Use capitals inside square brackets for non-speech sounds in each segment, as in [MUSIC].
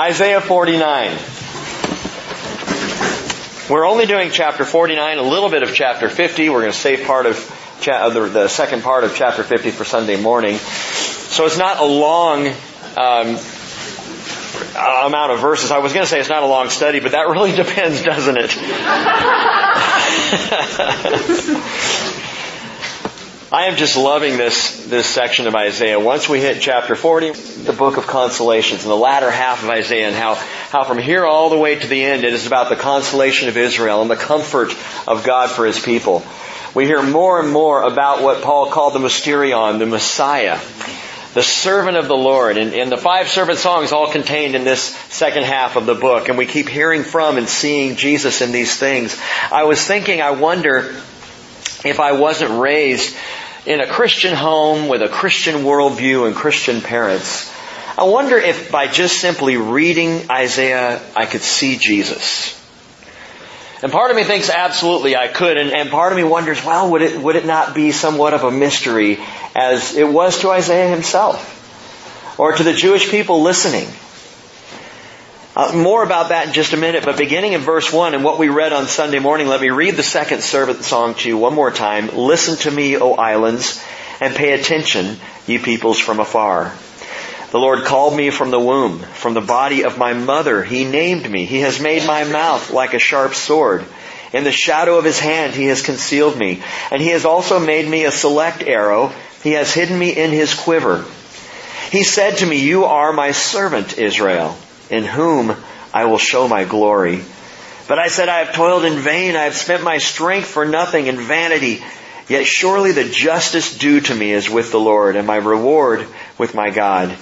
Isaiah 49. We're only doing chapter 49, a little bit of chapter 50. We're going to save part of cha- the, the second part of chapter 50 for Sunday morning. So it's not a long um, amount of verses. I was going to say it's not a long study, but that [LAUGHS] really depends, doesn't it? [LAUGHS] I am just loving this, this section of Isaiah. Once we hit chapter 40, the book of consolations, and the latter half of Isaiah, and how, how from here all the way to the end, it is about the consolation of Israel and the comfort of God for His people. We hear more and more about what Paul called the mysterion, the Messiah, the servant of the Lord, and, and the five servant songs all contained in this second half of the book, and we keep hearing from and seeing Jesus in these things. I was thinking, I wonder if I wasn't raised in a Christian home with a Christian worldview and Christian parents, I wonder if by just simply reading Isaiah, I could see Jesus. And part of me thinks absolutely I could, and, and part of me wonders, well, would it, would it not be somewhat of a mystery as it was to Isaiah himself? Or to the Jewish people listening? Uh, more about that in just a minute, but beginning in verse 1 and what we read on Sunday morning, let me read the second servant song to you one more time. Listen to me, O islands, and pay attention, you peoples from afar. The Lord called me from the womb, from the body of my mother. He named me. He has made my mouth like a sharp sword. In the shadow of his hand he has concealed me. And he has also made me a select arrow. He has hidden me in his quiver. He said to me, You are my servant, Israel in whom I will show my glory. But I said, I have toiled in vain. I have spent my strength for nothing in vanity. Yet surely the justice due to me is with the Lord and my reward with my God.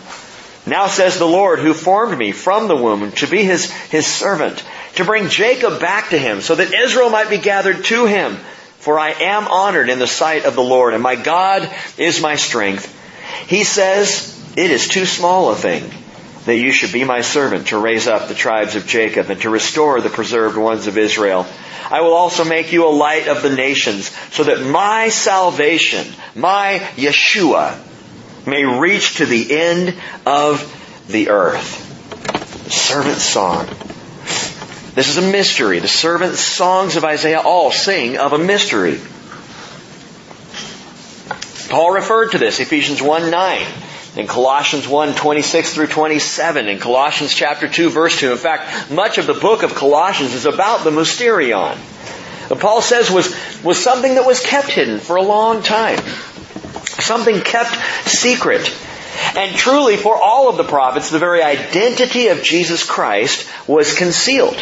Now says the Lord who formed me from the womb to be his, his servant, to bring Jacob back to him so that Israel might be gathered to him. For I am honored in the sight of the Lord and my God is my strength. He says, it is too small a thing that you should be my servant to raise up the tribes of Jacob and to restore the preserved ones of Israel. I will also make you a light of the nations so that my salvation, my Yeshua, may reach to the end of the earth. Servant song. This is a mystery. The servant songs of Isaiah all sing of a mystery. Paul referred to this, Ephesians 1 9 in Colossians 1, 26 through 27, in Colossians chapter 2, verse 2. In fact, much of the book of Colossians is about the mysterion. What Paul says was, was something that was kept hidden for a long time. Something kept secret. And truly, for all of the prophets, the very identity of Jesus Christ was concealed,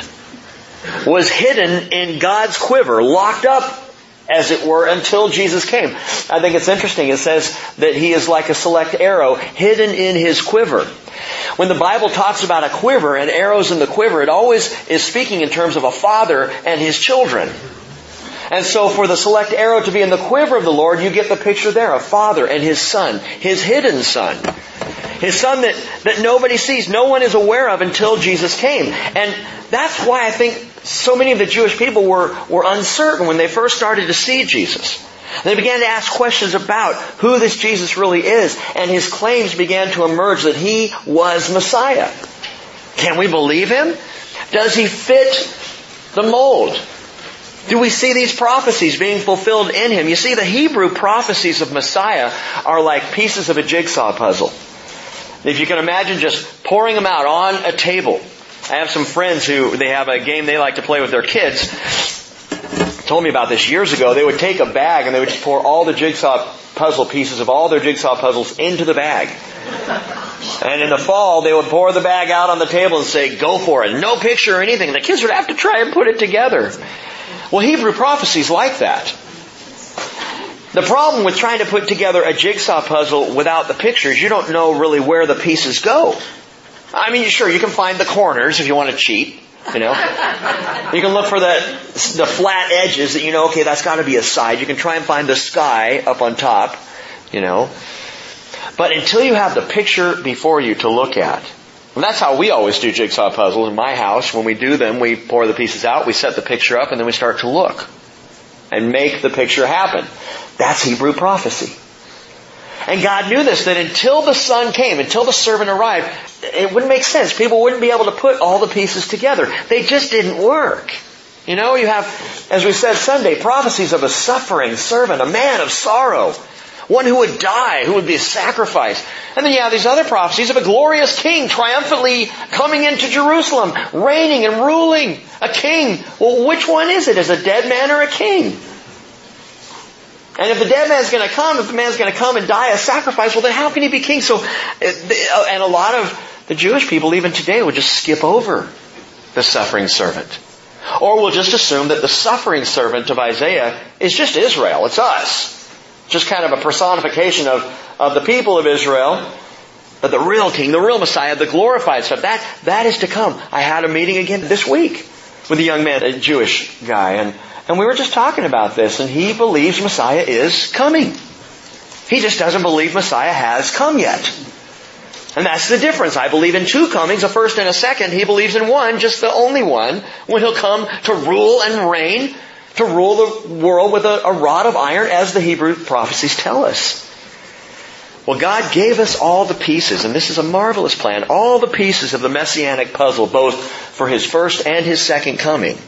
was hidden in God's quiver, locked up as it were, until Jesus came. I think it's interesting. It says that he is like a select arrow hidden in his quiver. When the Bible talks about a quiver and arrows in the quiver, it always is speaking in terms of a father and his children. And so for the select arrow to be in the quiver of the Lord, you get the picture there, a father and his son, his hidden son. His son that, that nobody sees, no one is aware of until Jesus came. And that's why I think so many of the Jewish people were, were uncertain when they first started to see Jesus. They began to ask questions about who this Jesus really is, and his claims began to emerge that he was Messiah. Can we believe him? Does he fit the mold? Do we see these prophecies being fulfilled in him? You see, the Hebrew prophecies of Messiah are like pieces of a jigsaw puzzle. If you can imagine just pouring them out on a table I have some friends who they have a game they like to play with their kids. Told me about this years ago. They would take a bag and they would just pour all the jigsaw puzzle pieces of all their jigsaw puzzles into the bag. And in the fall, they would pour the bag out on the table and say, go for it. No picture or anything. The kids would have to try and put it together. Well, Hebrew prophecy is like that. The problem with trying to put together a jigsaw puzzle without the pictures, you don't know really where the pieces go. I mean, sure, you can find the corners if you want to cheat. You know, you can look for the the flat edges that you know. Okay, that's got to be a side. You can try and find the sky up on top. You know, but until you have the picture before you to look at, and that's how we always do jigsaw puzzles in my house. When we do them, we pour the pieces out, we set the picture up, and then we start to look and make the picture happen. That's Hebrew prophecy. And God knew this, that until the son came, until the servant arrived, it wouldn't make sense. People wouldn't be able to put all the pieces together. They just didn't work. You know, you have, as we said Sunday, prophecies of a suffering servant, a man of sorrow, one who would die, who would be a sacrifice. And then you have these other prophecies of a glorious king triumphantly coming into Jerusalem, reigning and ruling, a king. Well, which one is it? Is a dead man or a king? And if the dead man's going to come, if the man's going to come and die a sacrifice, well then how can he be king? So, uh, and a lot of the Jewish people even today would just skip over the suffering servant. Or we'll just assume that the suffering servant of Isaiah is just Israel. It's us. Just kind of a personification of, of the people of Israel. But the real king, the real Messiah, the glorified stuff, that, that is to come. I had a meeting again this week with a young man, a Jewish guy, and and we were just talking about this, and he believes Messiah is coming. He just doesn't believe Messiah has come yet. And that's the difference. I believe in two comings, a first and a second. He believes in one, just the only one, when he'll come to rule and reign, to rule the world with a, a rod of iron, as the Hebrew prophecies tell us. Well, God gave us all the pieces, and this is a marvelous plan, all the pieces of the messianic puzzle, both for His first and His second coming.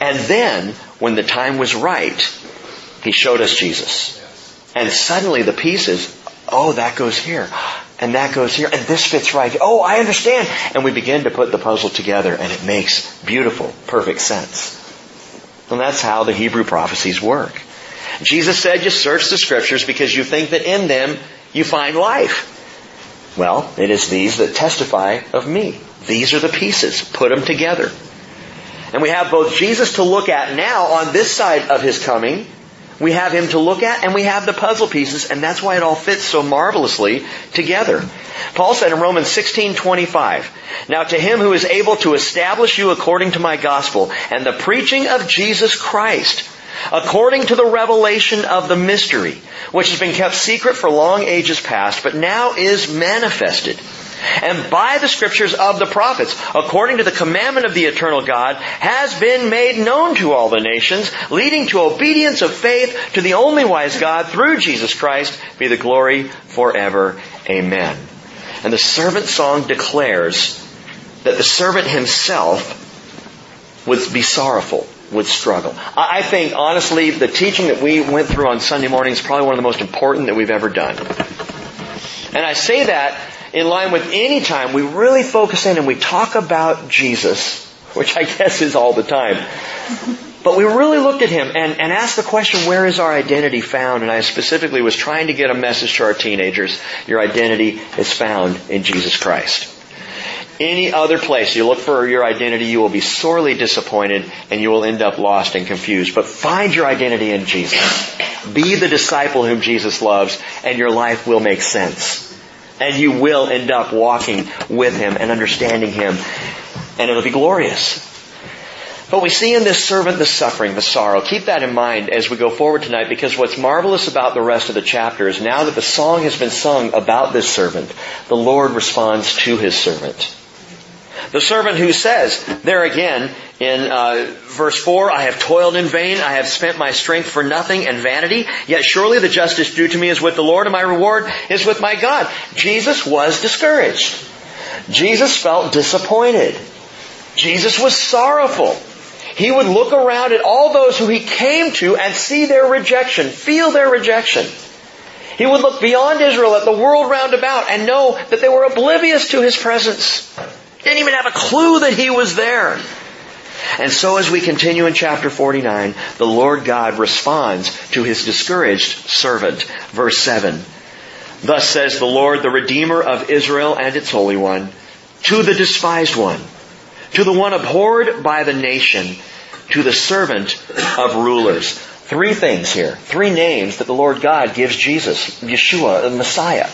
And then, when the time was right, He showed us Jesus. And suddenly the pieces, oh, that goes here. And that goes here. And this fits right. Oh, I understand. And we begin to put the puzzle together and it makes beautiful, perfect sense. And that's how the Hebrew prophecies work. Jesus said you search the scriptures because you think that in them you find life. Well, it is these that testify of me. These are the pieces. Put them together. And we have both Jesus to look at now on this side of His coming. We have Him to look at and we have the puzzle pieces and that's why it all fits so marvelously together. Paul said in Romans 16:25, "Now to him who is able to establish you according to my gospel and the preaching of Jesus Christ, according to the revelation of the mystery, which has been kept secret for long ages past, but now is manifested." And by the scriptures of the prophets, according to the commandment of the eternal God, has been made known to all the nations, leading to obedience of faith to the only wise God through Jesus Christ, be the glory forever. Amen. And the servant song declares that the servant himself would be sorrowful, would struggle. I think, honestly, the teaching that we went through on Sunday morning is probably one of the most important that we've ever done. And I say that in line with any time we really focus in and we talk about Jesus, which I guess is all the time. But we really looked at him and, and asked the question, where is our identity found? And I specifically was trying to get a message to our teenagers. Your identity is found in Jesus Christ. Any other place you look for your identity, you will be sorely disappointed and you will end up lost and confused. But find your identity in Jesus. Be the disciple whom Jesus loves and your life will make sense. And you will end up walking with Him and understanding Him. And it'll be glorious. But we see in this servant the suffering, the sorrow. Keep that in mind as we go forward tonight because what's marvelous about the rest of the chapter is now that the song has been sung about this servant, the Lord responds to his servant. The servant who says, there again, in uh, verse 4, I have toiled in vain, I have spent my strength for nothing and vanity, yet surely the justice due to me is with the Lord and my reward is with my God. Jesus was discouraged. Jesus felt disappointed. Jesus was sorrowful. He would look around at all those who he came to and see their rejection, feel their rejection. He would look beyond Israel at the world round about and know that they were oblivious to his presence. Didn't even have a clue that he was there. And so as we continue in chapter 49, the Lord God responds to his discouraged servant. Verse 7. Thus says the Lord, the Redeemer of Israel and its Holy One, to the despised one, to the one abhorred by the nation, to the servant of rulers. Three things here. Three names that the Lord God gives Jesus, Yeshua, the Messiah.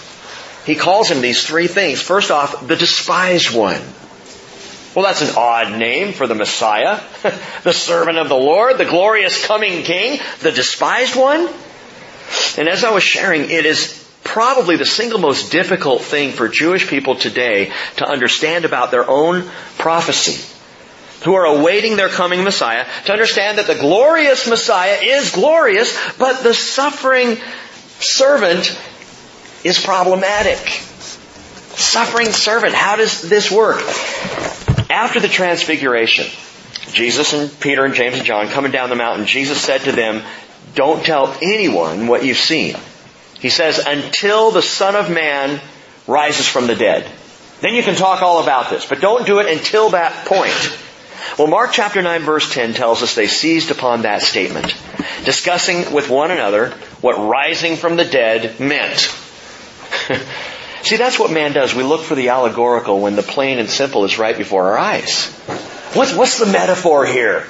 He calls him these three things. First off, the despised one. Well, that's an odd name for the Messiah. [LAUGHS] the servant of the Lord, the glorious coming King, the despised one. And as I was sharing, it is probably the single most difficult thing for Jewish people today to understand about their own prophecy. Who are awaiting their coming Messiah, to understand that the glorious Messiah is glorious, but the suffering servant is problematic. Suffering servant, how does this work? After the transfiguration, Jesus and Peter and James and John coming down the mountain, Jesus said to them, don't tell anyone what you've seen. He says, until the Son of Man rises from the dead. Then you can talk all about this, but don't do it until that point. Well, Mark chapter 9 verse 10 tells us they seized upon that statement, discussing with one another what rising from the dead meant. [LAUGHS] See, that's what man does. We look for the allegorical when the plain and simple is right before our eyes. What's, what's the metaphor here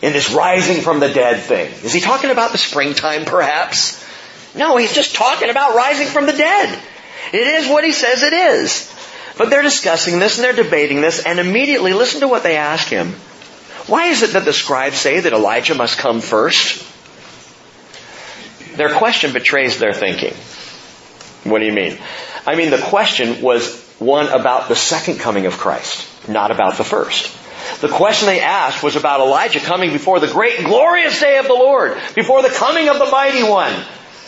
in this rising from the dead thing? Is he talking about the springtime perhaps? No, he's just talking about rising from the dead. It is what he says it is. But they're discussing this and they're debating this and immediately listen to what they ask him. Why is it that the scribes say that Elijah must come first? Their question betrays their thinking. What do you mean? I mean, the question was one about the second coming of Christ, not about the first. The question they asked was about Elijah coming before the great glorious day of the Lord, before the coming of the mighty one.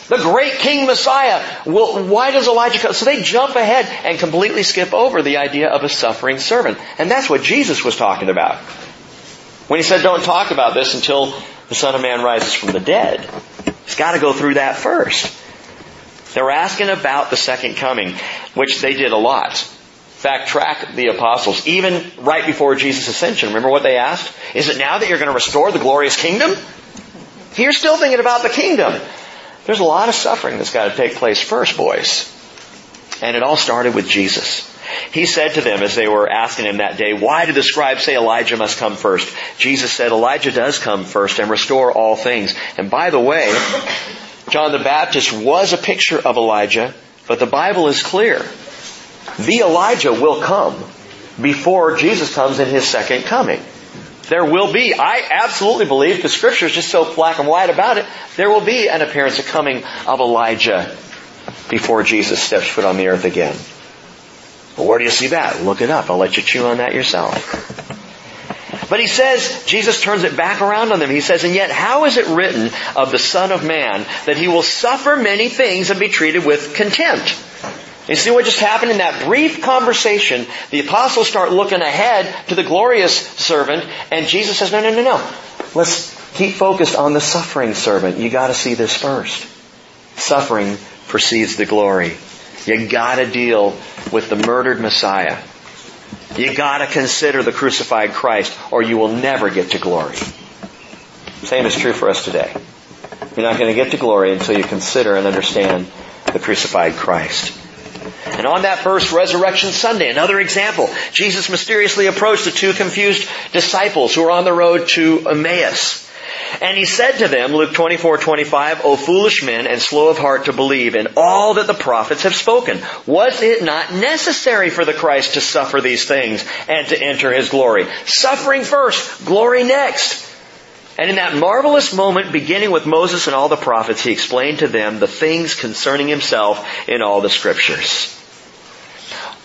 The great King Messiah. Well, why does Elijah come? So they jump ahead and completely skip over the idea of a suffering servant. And that's what Jesus was talking about. When he said, don't talk about this until the Son of Man rises from the dead. He's got to go through that first. They were asking about the second coming, which they did a lot. In fact, track the apostles, even right before Jesus' ascension. Remember what they asked? Is it now that you're going to restore the glorious kingdom? You're still thinking about the kingdom. There's a lot of suffering that's got to take place first, boys. And it all started with Jesus. He said to them as they were asking him that day, why did the scribes say Elijah must come first? Jesus said, Elijah does come first and restore all things. And by the way, John the Baptist was a picture of Elijah, but the Bible is clear. The Elijah will come before Jesus comes in his second coming. There will be, I absolutely believe, because scripture is just so black and white about it, there will be an appearance, a coming of Elijah before Jesus steps foot on the earth again. Well, where do you see that? Look it up. I'll let you chew on that yourself. But he says, Jesus turns it back around on them. He says, and yet how is it written of the Son of Man that he will suffer many things and be treated with contempt? You see what just happened in that brief conversation? The apostles start looking ahead to the glorious servant, and Jesus says, no, no, no, no. Let's keep focused on the suffering servant. You gotta see this first. Suffering precedes the glory. You gotta deal with the murdered Messiah. You gotta consider the crucified Christ, or you will never get to glory. Same is true for us today. You're not going to get to glory until you consider and understand the crucified Christ. And on that first resurrection Sunday, another example, Jesus mysteriously approached the two confused disciples who were on the road to Emmaus. And he said to them, Luke 24, 25, O foolish men and slow of heart to believe in all that the prophets have spoken. Was it not necessary for the Christ to suffer these things and to enter his glory? Suffering first, glory next. And in that marvelous moment, beginning with Moses and all the prophets, he explained to them the things concerning himself in all the scriptures.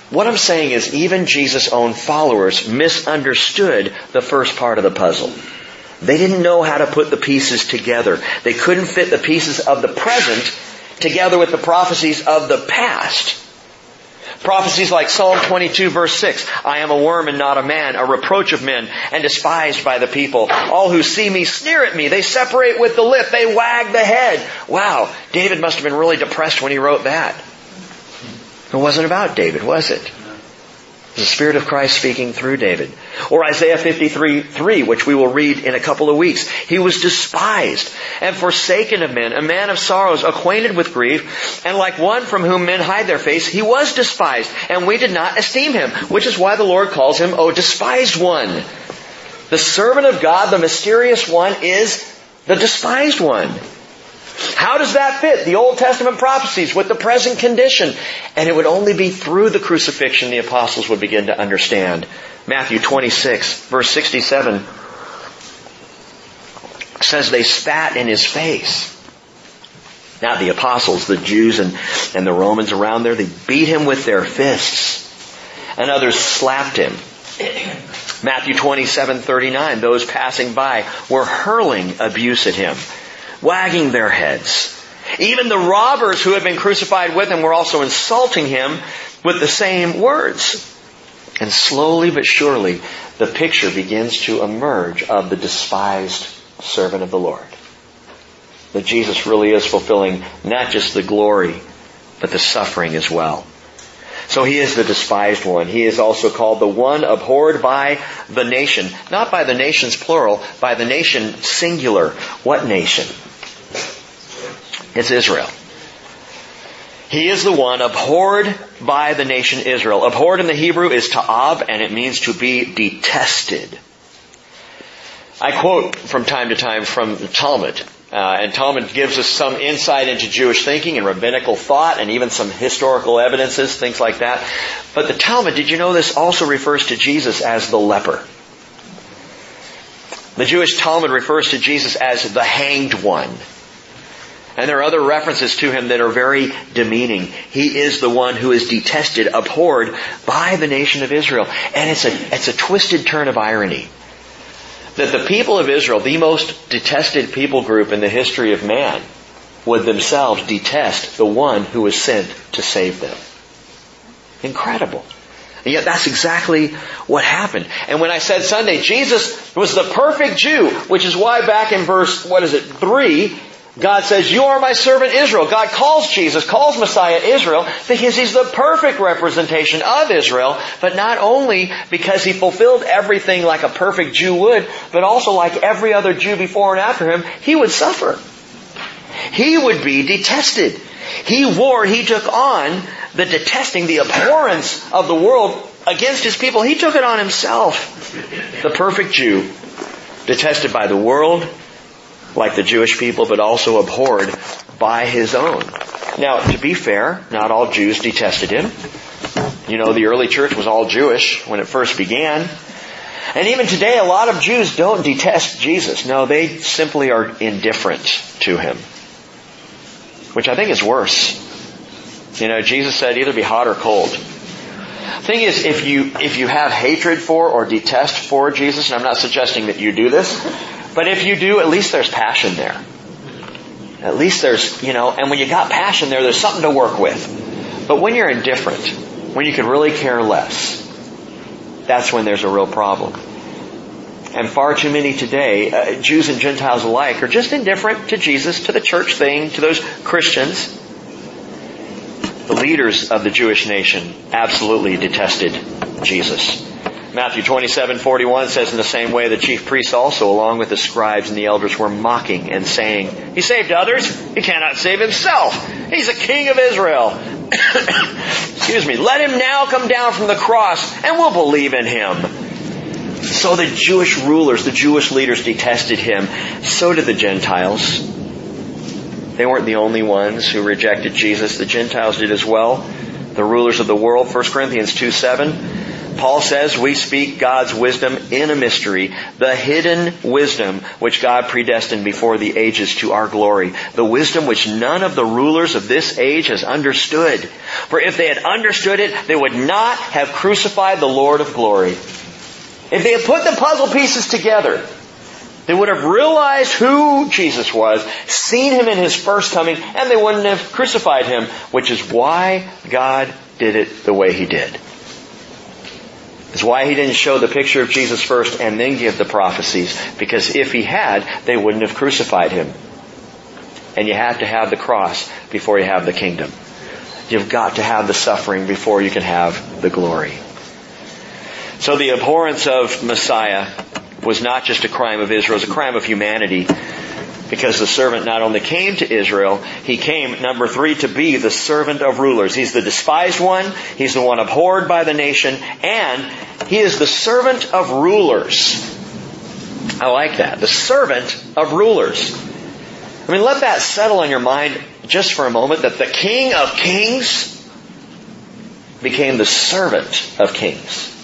What I'm saying is even Jesus' own followers misunderstood the first part of the puzzle. They didn't know how to put the pieces together. They couldn't fit the pieces of the present together with the prophecies of the past. Prophecies like Psalm 22 verse 6, I am a worm and not a man, a reproach of men and despised by the people. All who see me sneer at me. They separate with the lip. They wag the head. Wow, David must have been really depressed when he wrote that. It wasn't about David, was it? The Spirit of Christ speaking through David. Or Isaiah 53, 3, which we will read in a couple of weeks. He was despised and forsaken of men, a man of sorrows, acquainted with grief, and like one from whom men hide their face, he was despised, and we did not esteem him, which is why the Lord calls him, O despised one. The servant of God, the mysterious one, is the despised one. How does that fit the Old Testament prophecies with the present condition? And it would only be through the crucifixion the apostles would begin to understand. Matthew 26 verse 67 says they spat in his face. Now the apostles, the Jews and, and the Romans around there, they beat him with their fists. And others slapped him. Matthew 27, 39, those passing by were hurling abuse at him wagging their heads. Even the robbers who had been crucified with him were also insulting him with the same words. And slowly but surely, the picture begins to emerge of the despised servant of the Lord. That Jesus really is fulfilling not just the glory, but the suffering as well. So he is the despised one. He is also called the one abhorred by the nation. Not by the nations plural, by the nation singular. What nation? It's Israel. He is the one abhorred by the nation Israel. Abhorred in the Hebrew is ta'ab, and it means to be detested. I quote from time to time from Talmud. Uh, and Talmud gives us some insight into Jewish thinking and rabbinical thought and even some historical evidences, things like that. But the Talmud, did you know this also refers to Jesus as the leper? The Jewish Talmud refers to Jesus as the hanged one. And there are other references to him that are very demeaning. He is the one who is detested, abhorred by the nation of Israel. And it's a, it's a twisted turn of irony that the people of Israel, the most detested people group in the history of man, would themselves detest the one who was sent to save them. Incredible. And yet that's exactly what happened. And when I said Sunday, Jesus was the perfect Jew, which is why back in verse, what is it, 3, God says, you are my servant Israel. God calls Jesus, calls Messiah Israel, because he's the perfect representation of Israel, but not only because he fulfilled everything like a perfect Jew would, but also like every other Jew before and after him, he would suffer. He would be detested. He wore, he took on the detesting, the abhorrence of the world against his people. He took it on himself. The perfect Jew, detested by the world, like the Jewish people, but also abhorred by his own. Now, to be fair, not all Jews detested him. You know, the early church was all Jewish when it first began. And even today, a lot of Jews don't detest Jesus. No, they simply are indifferent to him. Which I think is worse. You know, Jesus said either be hot or cold. Thing is, if you, if you have hatred for or detest for Jesus, and I'm not suggesting that you do this, but if you do, at least there's passion there. At least there's, you know, and when you got passion there, there's something to work with. But when you're indifferent, when you can really care less, that's when there's a real problem. And far too many today, uh, Jews and Gentiles alike, are just indifferent to Jesus, to the church thing, to those Christians. The leaders of the Jewish nation absolutely detested Jesus. Matthew 27, 41 says in the same way the chief priests also, along with the scribes and the elders, were mocking and saying, He saved others, He cannot save Himself. He's a king of Israel. [COUGHS] Excuse me. Let Him now come down from the cross and we'll believe in Him. So the Jewish rulers, the Jewish leaders detested Him. So did the Gentiles. They weren't the only ones who rejected Jesus. The Gentiles did as well. The rulers of the world, 1 Corinthians 2, 7. Paul says we speak God's wisdom in a mystery, the hidden wisdom which God predestined before the ages to our glory, the wisdom which none of the rulers of this age has understood. For if they had understood it, they would not have crucified the Lord of glory. If they had put the puzzle pieces together, they would have realized who Jesus was, seen him in his first coming, and they wouldn't have crucified him, which is why God did it the way he did. It's why he didn't show the picture of Jesus first and then give the prophecies. Because if he had, they wouldn't have crucified him. And you have to have the cross before you have the kingdom. You've got to have the suffering before you can have the glory. So the abhorrence of Messiah was not just a crime of Israel, it was a crime of humanity because the servant not only came to Israel, he came, number three, to be the servant of rulers. He's the despised one, he's the one abhorred by the nation, and he is the servant of rulers. I like that. The servant of rulers. I mean, let that settle in your mind just for a moment that the King of Kings became the servant of kings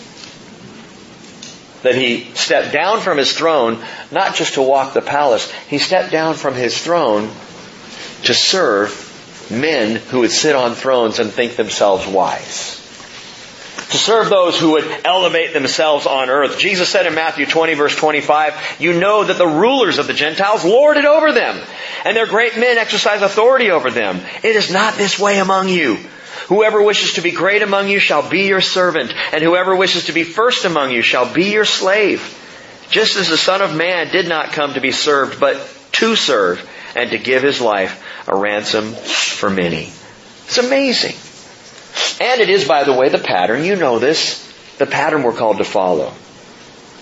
that he stepped down from his throne, not just to walk the palace, he stepped down from his throne to serve men who would sit on thrones and think themselves wise. to serve those who would elevate themselves on earth. Jesus said in Matthew 20 verse 25, you know that the rulers of the Gentiles lord it over them, and their great men exercise authority over them. It is not this way among you. Whoever wishes to be great among you shall be your servant, and whoever wishes to be first among you shall be your slave. Just as the Son of Man did not come to be served, but to serve, and to give his life a ransom for many. It's amazing. And it is, by the way, the pattern, you know this, the pattern we're called to follow.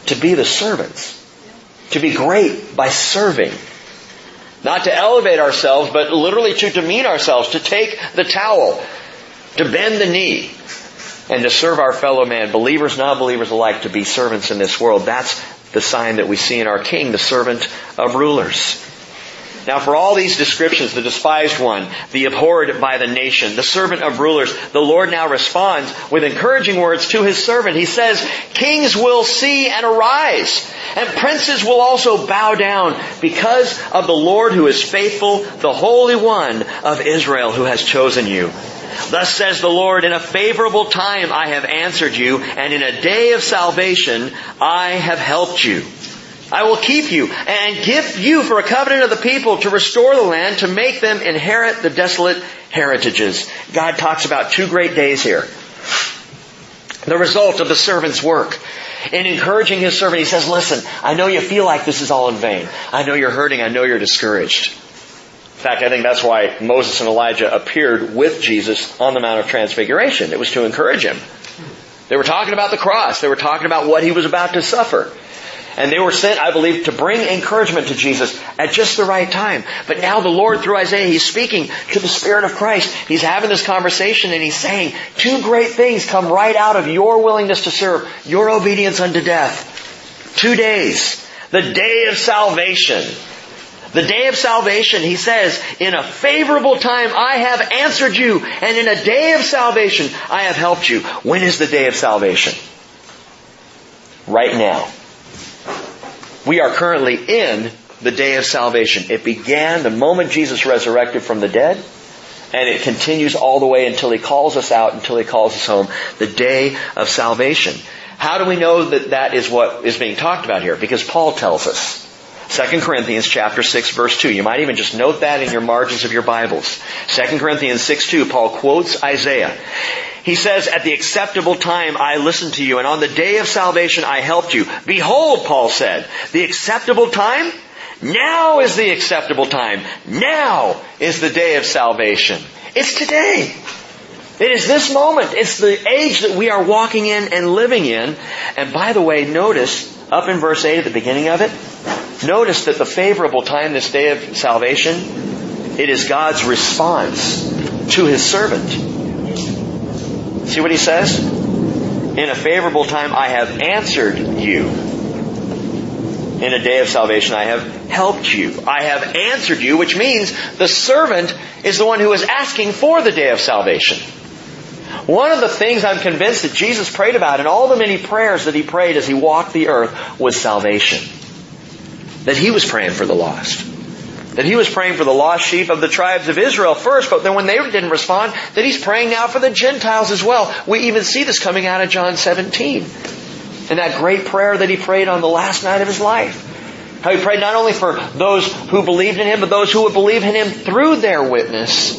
To be the servants. To be great by serving. Not to elevate ourselves, but literally to demean ourselves, to take the towel, to bend the knee, and to serve our fellow man, believers, non-believers alike, to be servants in this world. That's the sign that we see in our King, the servant of rulers. Now for all these descriptions, the despised one, the abhorred by the nation, the servant of rulers, the Lord now responds with encouraging words to his servant. He says, kings will see and arise, and princes will also bow down because of the Lord who is faithful, the Holy One of Israel who has chosen you. Thus says the Lord, in a favorable time I have answered you, and in a day of salvation I have helped you. I will keep you and give you for a covenant of the people to restore the land, to make them inherit the desolate heritages. God talks about two great days here. The result of the servant's work. In encouraging his servant, he says, listen, I know you feel like this is all in vain. I know you're hurting. I know you're discouraged. In fact, I think that's why Moses and Elijah appeared with Jesus on the Mount of Transfiguration. It was to encourage him. They were talking about the cross. They were talking about what he was about to suffer. And they were sent, I believe, to bring encouragement to Jesus at just the right time. But now the Lord, through Isaiah, He's speaking to the Spirit of Christ. He's having this conversation and He's saying, two great things come right out of your willingness to serve, your obedience unto death. Two days. The day of salvation. The day of salvation, he says, in a favorable time I have answered you, and in a day of salvation I have helped you. When is the day of salvation? Right now. We are currently in the day of salvation. It began the moment Jesus resurrected from the dead, and it continues all the way until He calls us out, until He calls us home. The day of salvation. How do we know that that is what is being talked about here? Because Paul tells us. 2 Corinthians chapter 6 verse 2. You might even just note that in your margins of your Bibles. 2 Corinthians 6 2, Paul quotes Isaiah. He says, at the acceptable time I listened to you, and on the day of salvation I helped you. Behold, Paul said, the acceptable time? Now is the acceptable time. Now is the day of salvation. It's today. It is this moment. It's the age that we are walking in and living in. And by the way, notice, up in verse 8 at the beginning of it, notice that the favorable time, this day of salvation, it is God's response to His servant. See what he says? In a favorable time I have answered you. In a day of salvation I have helped you. I have answered you, which means the servant is the one who is asking for the day of salvation. One of the things I'm convinced that Jesus prayed about in all the many prayers that he prayed as he walked the earth was salvation. That he was praying for the lost that he was praying for the lost sheep of the tribes of Israel first, but then when they didn't respond, that he's praying now for the Gentiles as well. We even see this coming out of John 17. And that great prayer that he prayed on the last night of his life. How he prayed not only for those who believed in him, but those who would believe in him through their witness.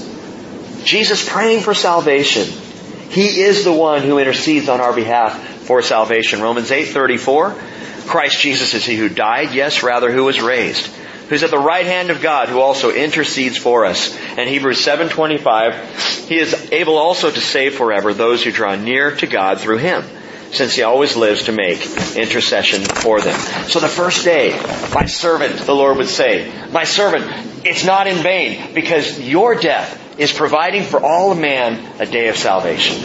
Jesus praying for salvation. He is the one who intercedes on our behalf for salvation. Romans 8:34 Christ Jesus is he who died, yes, rather who was raised who's at the right hand of God, who also intercedes for us. And Hebrews 7:25, he is able also to save forever those who draw near to God through him, since he always lives to make intercession for them. So the first day, my servant, the Lord would say, my servant, it's not in vain, because your death is providing for all man a day of salvation.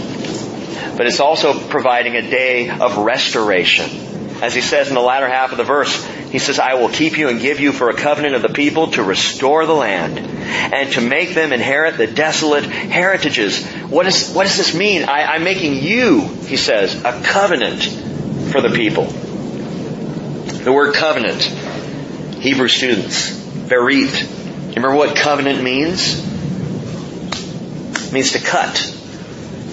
But it's also providing a day of restoration as he says in the latter half of the verse, he says, I will keep you and give you for a covenant of the people to restore the land and to make them inherit the desolate heritages. What, is, what does this mean? I, I'm making you, he says, a covenant for the people. The word covenant, Hebrew students, berit. Remember what covenant means? It means to cut.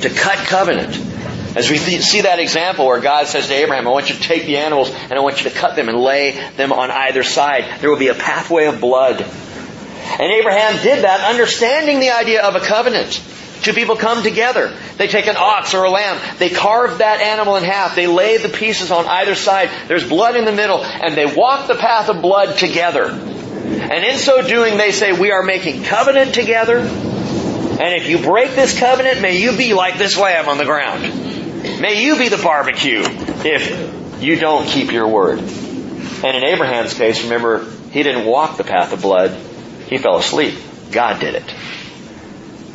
To cut covenant. As we see that example where God says to Abraham, I want you to take the animals and I want you to cut them and lay them on either side. There will be a pathway of blood. And Abraham did that understanding the idea of a covenant. Two people come together. They take an ox or a lamb. They carve that animal in half. They lay the pieces on either side. There's blood in the middle and they walk the path of blood together. And in so doing, they say, we are making covenant together. And if you break this covenant, may you be like this lamb on the ground. May you be the barbecue if you don't keep your word. And in Abraham's case, remember, he didn't walk the path of blood. He fell asleep. God did it.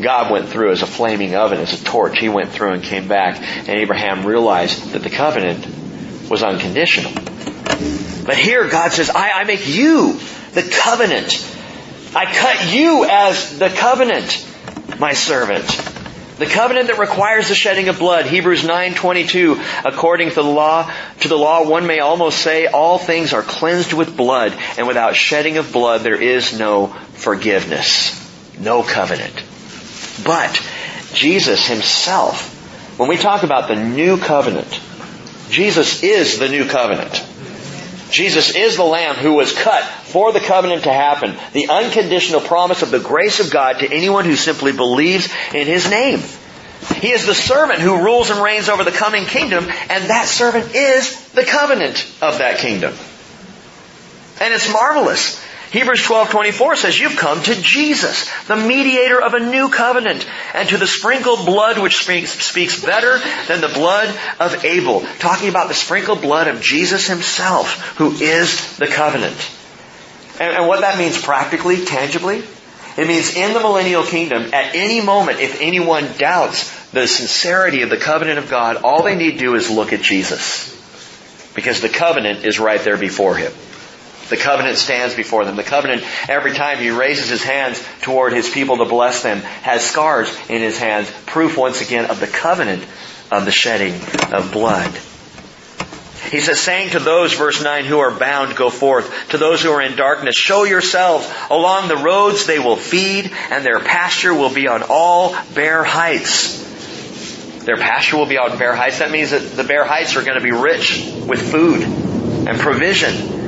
God went through as a flaming oven, as a torch. He went through and came back. And Abraham realized that the covenant was unconditional. But here God says, I, I make you the covenant. I cut you as the covenant, my servant. The covenant that requires the shedding of blood, Hebrews 9:22, according to the law, to the law one may almost say all things are cleansed with blood, and without shedding of blood there is no forgiveness. No covenant. But Jesus himself, when we talk about the new covenant, Jesus is the new covenant. Jesus is the Lamb who was cut for the covenant to happen. The unconditional promise of the grace of God to anyone who simply believes in His name. He is the servant who rules and reigns over the coming kingdom, and that servant is the covenant of that kingdom. And it's marvelous. Hebrews 12:24 says you've come to Jesus, the mediator of a new covenant, and to the sprinkled blood which speaks, better than the blood of Abel, talking about the sprinkled blood of Jesus himself, who is the covenant. And, and what that means practically, tangibly, it means in the millennial kingdom, at any moment, if anyone doubts the sincerity of the covenant of God, all they need to do is look at Jesus. Because the covenant is right there before him. The covenant stands before them. The covenant, every time he raises his hands toward his people to bless them, has scars in his hands, proof once again of the covenant of the shedding of blood. He says, saying to those, verse 9, who are bound, go forth. To those who are in darkness, show yourselves. Along the roads they will feed, and their pasture will be on all bare heights. Their pasture will be on bare heights. That means that the bare heights are going to be rich with food and provision.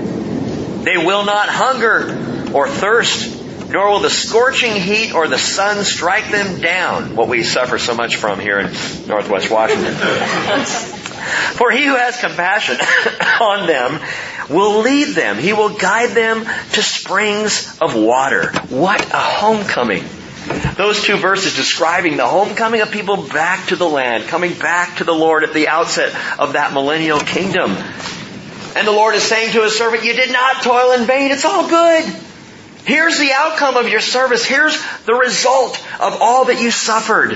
They will not hunger or thirst, nor will the scorching heat or the sun strike them down, what we suffer so much from here in Northwest Washington. [LAUGHS] For he who has compassion [COUGHS] on them will lead them. He will guide them to springs of water. What a homecoming. Those two verses describing the homecoming of people back to the land, coming back to the Lord at the outset of that millennial kingdom. And the Lord is saying to his servant, you did not toil in vain. It's all good. Here's the outcome of your service. Here's the result of all that you suffered.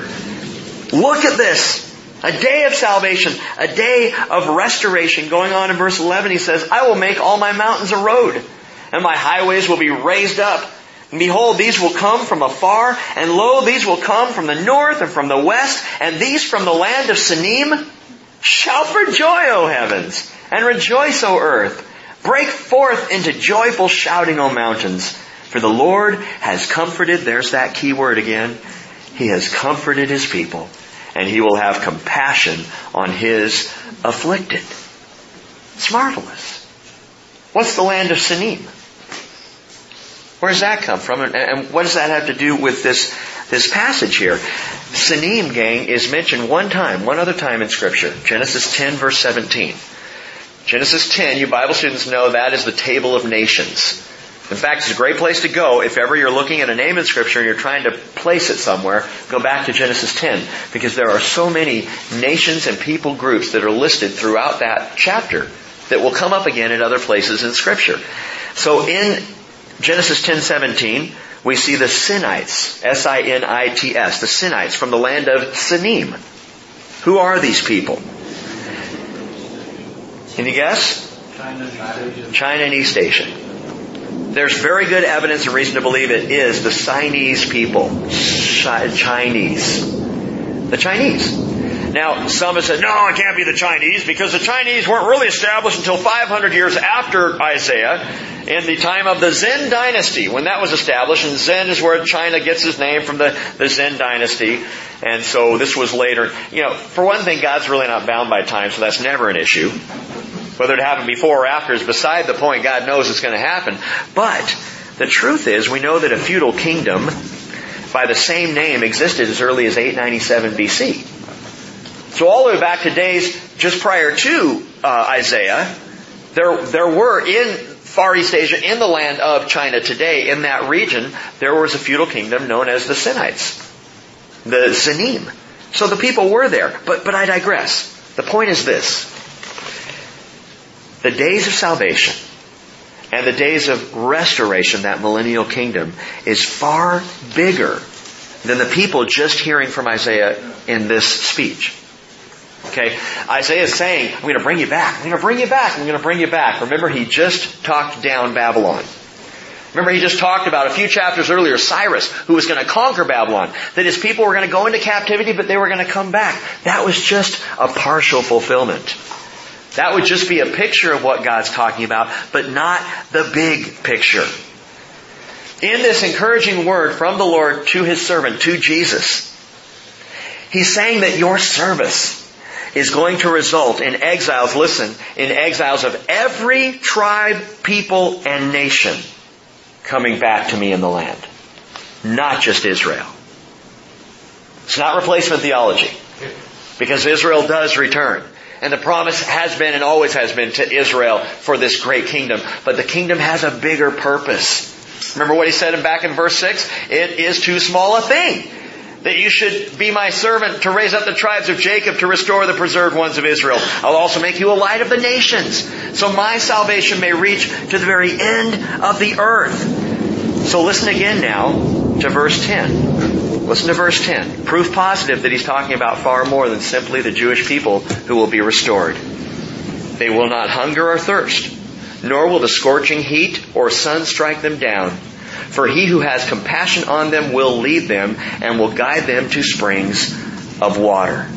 Look at this. A day of salvation, a day of restoration. Going on in verse 11, he says, I will make all my mountains a road, and my highways will be raised up. And behold, these will come from afar, and lo, these will come from the north and from the west, and these from the land of Sinim. Shout for joy, O heavens! and rejoice, O earth. Break forth into joyful shouting, O mountains. For the Lord has comforted, there's that key word again. He has comforted His people, and He will have compassion on His afflicted. It's marvelous. What's the land of Sinim? Where does that come from? And what does that have to do with this, this passage here? Sinim, gang, is mentioned one time, one other time in Scripture. Genesis 10 verse 17. Genesis 10, you Bible students know that is the table of nations. In fact, it's a great place to go if ever you're looking at a name in Scripture and you're trying to place it somewhere. Go back to Genesis 10 because there are so many nations and people groups that are listed throughout that chapter that will come up again in other places in Scripture. So in Genesis 10:17, we see the Sinites, S-I-N-I-T-S, the Sinites from the land of Sinim. Who are these people? Can you guess? China and East Asia. There's very good evidence and reason to believe it is the Chinese people. Chinese. The Chinese. Now, some have said, no, it can't be the Chinese because the Chinese weren't really established until 500 years after Isaiah in the time of the Zen dynasty when that was established. And Zen is where China gets its name from the, the Zheng dynasty. And so this was later. You know, for one thing, God's really not bound by time, so that's never an issue. Whether it happened before or after is beside the point. God knows it's going to happen. But the truth is, we know that a feudal kingdom by the same name existed as early as 897 BC. So all the way back to days just prior to uh, Isaiah, there, there were in Far East Asia, in the land of China today, in that region, there was a feudal kingdom known as the Sinites, the Zinim. So the people were there. But, but I digress. The point is this. The days of salvation and the days of restoration, that millennial kingdom, is far bigger than the people just hearing from Isaiah in this speech. Okay? Isaiah is saying, I'm going to bring you back. I'm going to bring you back. I'm going to bring you back. Remember, he just talked down Babylon. Remember, he just talked about a few chapters earlier, Cyrus, who was going to conquer Babylon. That his people were going to go into captivity, but they were going to come back. That was just a partial fulfillment. That would just be a picture of what God's talking about, but not the big picture. In this encouraging word from the Lord to his servant, to Jesus, he's saying that your service is going to result in exiles, listen, in exiles of every tribe, people, and nation coming back to me in the land. Not just Israel. It's not replacement theology. Because Israel does return. And the promise has been and always has been to Israel for this great kingdom. But the kingdom has a bigger purpose. Remember what he said back in verse 6? It is too small a thing that you should be my servant to raise up the tribes of Jacob to restore the preserved ones of Israel. I'll also make you a light of the nations, so my salvation may reach to the very end of the earth. So listen again now to verse 10. Listen to verse 10. Proof positive that he's talking about far more than simply the Jewish people who will be restored. They will not hunger or thirst, nor will the scorching heat or sun strike them down for he who has compassion on them will lead them and will guide them to springs of water.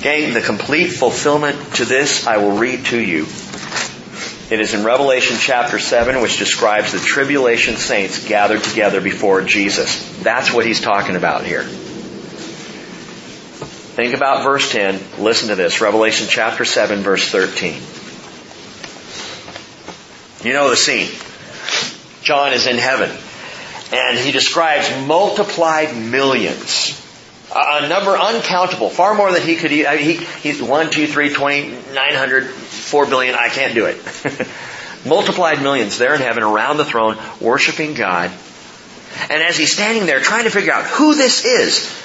Gang, the complete fulfillment to this I will read to you. It is in Revelation chapter 7 which describes the tribulation saints gathered together before Jesus. That's what he's talking about here. Think about verse 10. Listen to this. Revelation chapter 7 verse 13. You know the scene. John is in heaven. And he describes multiplied millions. A number uncountable, far more than he could, he, he's 1, 2, 3, 20, 900, 4 billion, I can't do it. [LAUGHS] multiplied millions there in heaven around the throne, worshiping God. And as he's standing there trying to figure out who this is,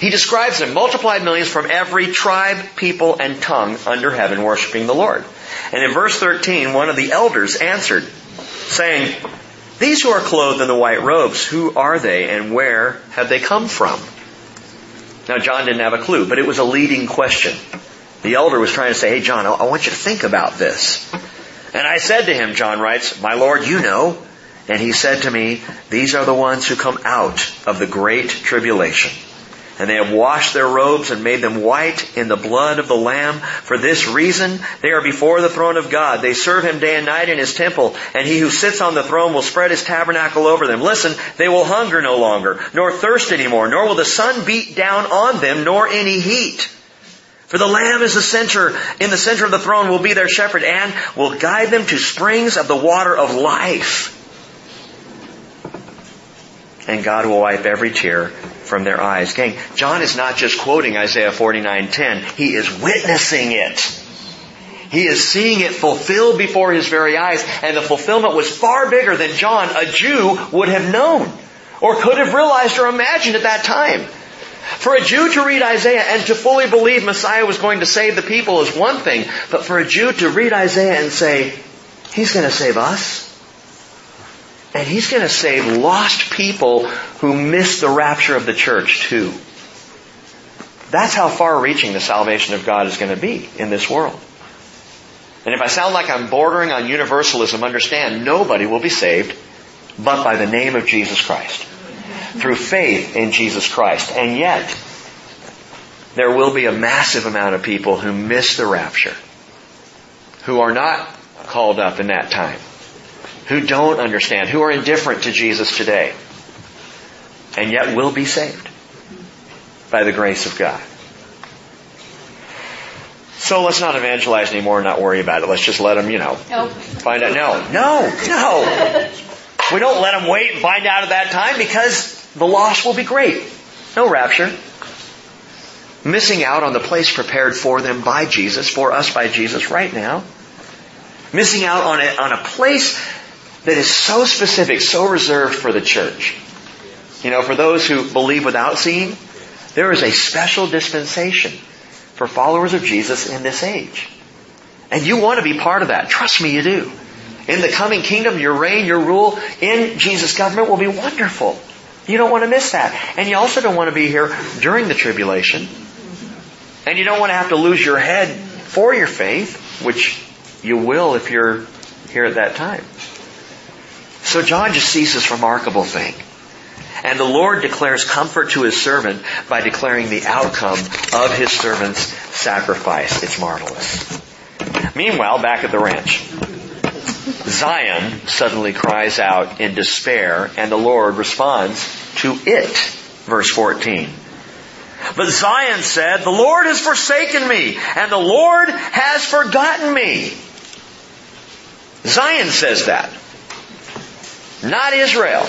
he describes them, multiplied millions from every tribe, people, and tongue under heaven worshiping the Lord. And in verse 13, one of the elders answered, saying, these who are clothed in the white robes, who are they and where have they come from? Now John didn't have a clue, but it was a leading question. The elder was trying to say, hey John, I want you to think about this. And I said to him, John writes, my Lord, you know. And he said to me, these are the ones who come out of the great tribulation and they have washed their robes and made them white in the blood of the Lamb. For this reason, they are before the throne of God. They serve Him day and night in His temple, and He who sits on the throne will spread His tabernacle over them. Listen, they will hunger no longer, nor thirst anymore, nor will the sun beat down on them, nor any heat. For the Lamb is the center, in the center of the throne will be their shepherd and will guide them to springs of the water of life. And God will wipe every tear from their eyes. Gang, John is not just quoting Isaiah 49:10, he is witnessing it. He is seeing it fulfilled before his very eyes, and the fulfillment was far bigger than John, a Jew, would have known, or could have realized or imagined at that time. For a Jew to read Isaiah and to fully believe Messiah was going to save the people is one thing, but for a Jew to read Isaiah and say, He's going to save us, and he's going to save lost people who miss the rapture of the church too. That's how far reaching the salvation of God is going to be in this world. And if I sound like I'm bordering on universalism, understand nobody will be saved but by the name of Jesus Christ. Through faith in Jesus Christ. And yet, there will be a massive amount of people who miss the rapture, who are not called up in that time, who don't understand, who are indifferent to Jesus today, and yet will be saved by the grace of God. So let's not evangelize anymore and not worry about it. Let's just let them, you know, nope. find out. No, no, no. We don't let them wait and find out at that time because the loss will be great. No rapture. Missing out on the place prepared for them by Jesus, for us by Jesus right now. Missing out on a, on a place that is so specific, so reserved for the church. You know, for those who believe without seeing, there is a special dispensation for followers of Jesus in this age. And you want to be part of that. Trust me, you do. In the coming kingdom, your reign, your rule in Jesus' government will be wonderful. You don't want to miss that. And you also don't want to be here during the tribulation. And you don't want to have to lose your head for your faith, which you will if you're here at that time. So John just sees this remarkable thing. And the Lord declares comfort to his servant by declaring the outcome of his servant's sacrifice. It's marvelous. Meanwhile, back at the ranch, Zion suddenly cries out in despair and the Lord responds to it. Verse 14. But Zion said, the Lord has forsaken me and the Lord has forgotten me. Zion says that. Not Israel.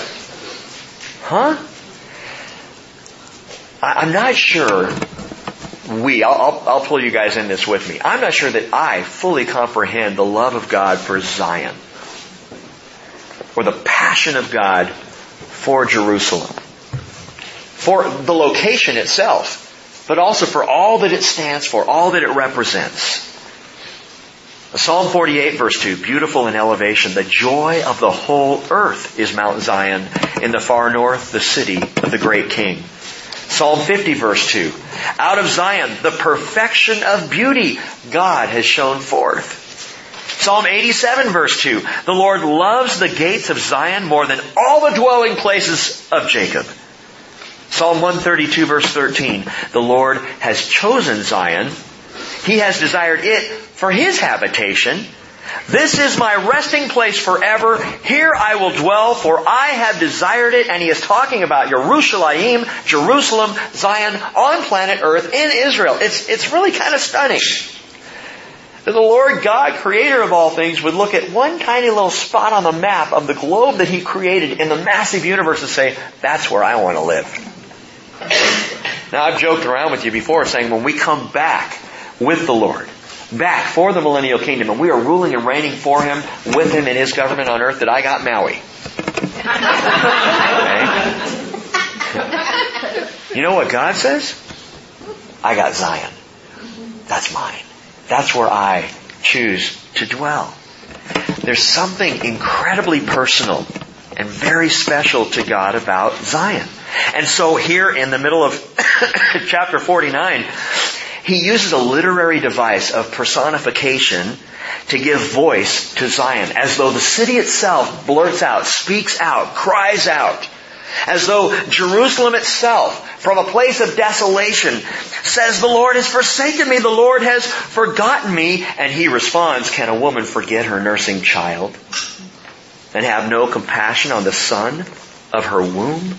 Huh? I, am not sure we, I'll, I'll, I'll pull you guys in this with me. I'm not sure that I fully comprehend the love of God for Zion or the passion of God for Jerusalem. For the location itself, but also for all that it stands for, all that it represents. Psalm 48 verse 2, beautiful in elevation. The joy of the whole earth is Mount Zion in the far north, the city of the great king. Psalm 50 verse 2, out of Zion, the perfection of beauty God has shown forth. Psalm 87 verse 2, the Lord loves the gates of Zion more than all the dwelling places of Jacob. Psalm 132 verse 13, the Lord has chosen Zion. He has desired it for his habitation. This is my resting place forever. Here I will dwell, for I have desired it. And he is talking about Jerusalem, Jerusalem, Zion, on planet Earth, in Israel. It's, it's really kind of stunning. That the Lord God, creator of all things, would look at one tiny little spot on the map of the globe that he created in the massive universe and say, that's where I want to live. Now I've joked around with you before saying when we come back with the Lord, back for the millennial kingdom, and we are ruling and reigning for Him, with Him in His government on earth, that I got Maui. Okay? You know what God says? I got Zion. That's mine. That's where I choose to dwell. There's something incredibly personal and very special to God about Zion. And so here in the middle of [COUGHS] chapter 49, he uses a literary device of personification to give voice to Zion, as though the city itself blurts out, speaks out, cries out. As though Jerusalem itself, from a place of desolation, says, the Lord has forsaken me, the Lord has forgotten me. And he responds, can a woman forget her nursing child and have no compassion on the son of her womb?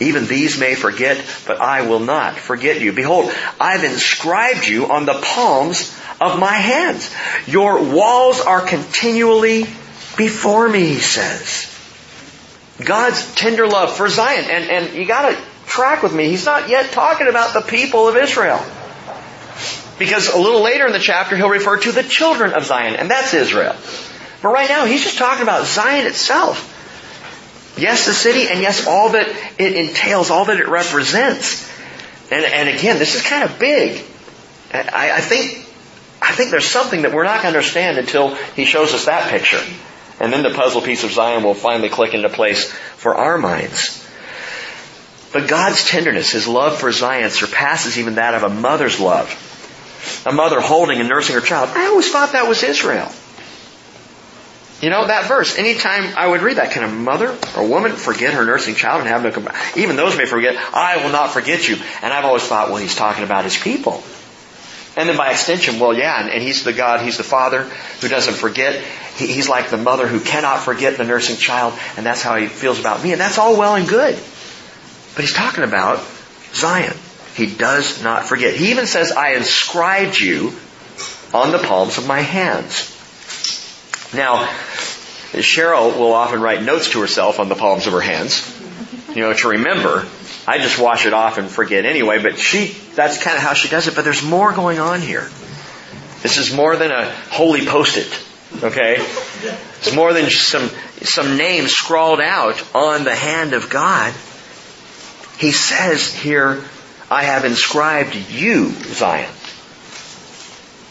Even these may forget, but I will not forget you. Behold, I've inscribed you on the palms of my hands. Your walls are continually before me, he says. God's tender love for Zion. And, and you gotta track with me. He's not yet talking about the people of Israel. Because a little later in the chapter, he'll refer to the children of Zion, and that's Israel. But right now, he's just talking about Zion itself. Yes, the city, and yes, all that it entails, all that it represents. And, and again, this is kind of big. I, I think, I think there's something that we're not going to understand until he shows us that picture. And then the puzzle piece of Zion will finally click into place for our minds. But God's tenderness, His love for Zion surpasses even that of a mother's love. A mother holding and nursing her child. I always thought that was Israel. You know, that verse, anytime I would read that, can a mother or woman forget her nursing child and have no compassion? Even those may forget, I will not forget you. And I've always thought, well, he's talking about his people. And then by extension, well, yeah, and, and he's the God, he's the father who doesn't forget. He, he's like the mother who cannot forget the nursing child, and that's how he feels about me. And that's all well and good. But he's talking about Zion. He does not forget. He even says, I inscribed you on the palms of my hands. Now, Cheryl will often write notes to herself on the palms of her hands, you know, to remember. I just wash it off and forget anyway, but she, that's kind of how she does it, but there's more going on here. This is more than a holy post-it, okay? It's more than just some, some names scrawled out on the hand of God. He says here, I have inscribed you, Zion.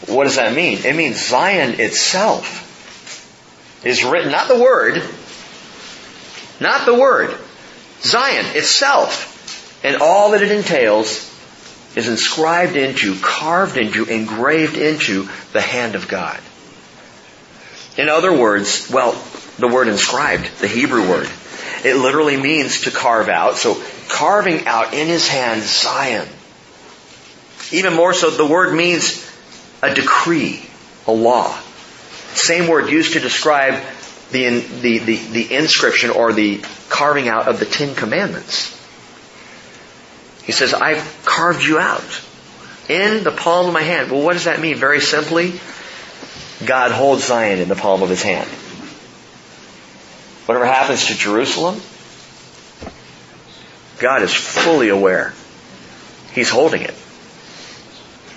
What does that mean? It means Zion itself is written, not the word, not the word, Zion itself and all that it entails is inscribed into, carved into, engraved into the hand of God. In other words, well, the word inscribed, the Hebrew word, it literally means to carve out. So carving out in his hand Zion. Even more so, the word means a decree, a law. Same word used to describe the, the, the, the inscription or the carving out of the Ten Commandments. He says, I've carved you out in the palm of my hand. Well, what does that mean? Very simply, God holds Zion in the palm of his hand. Whatever happens to Jerusalem, God is fully aware. He's holding it.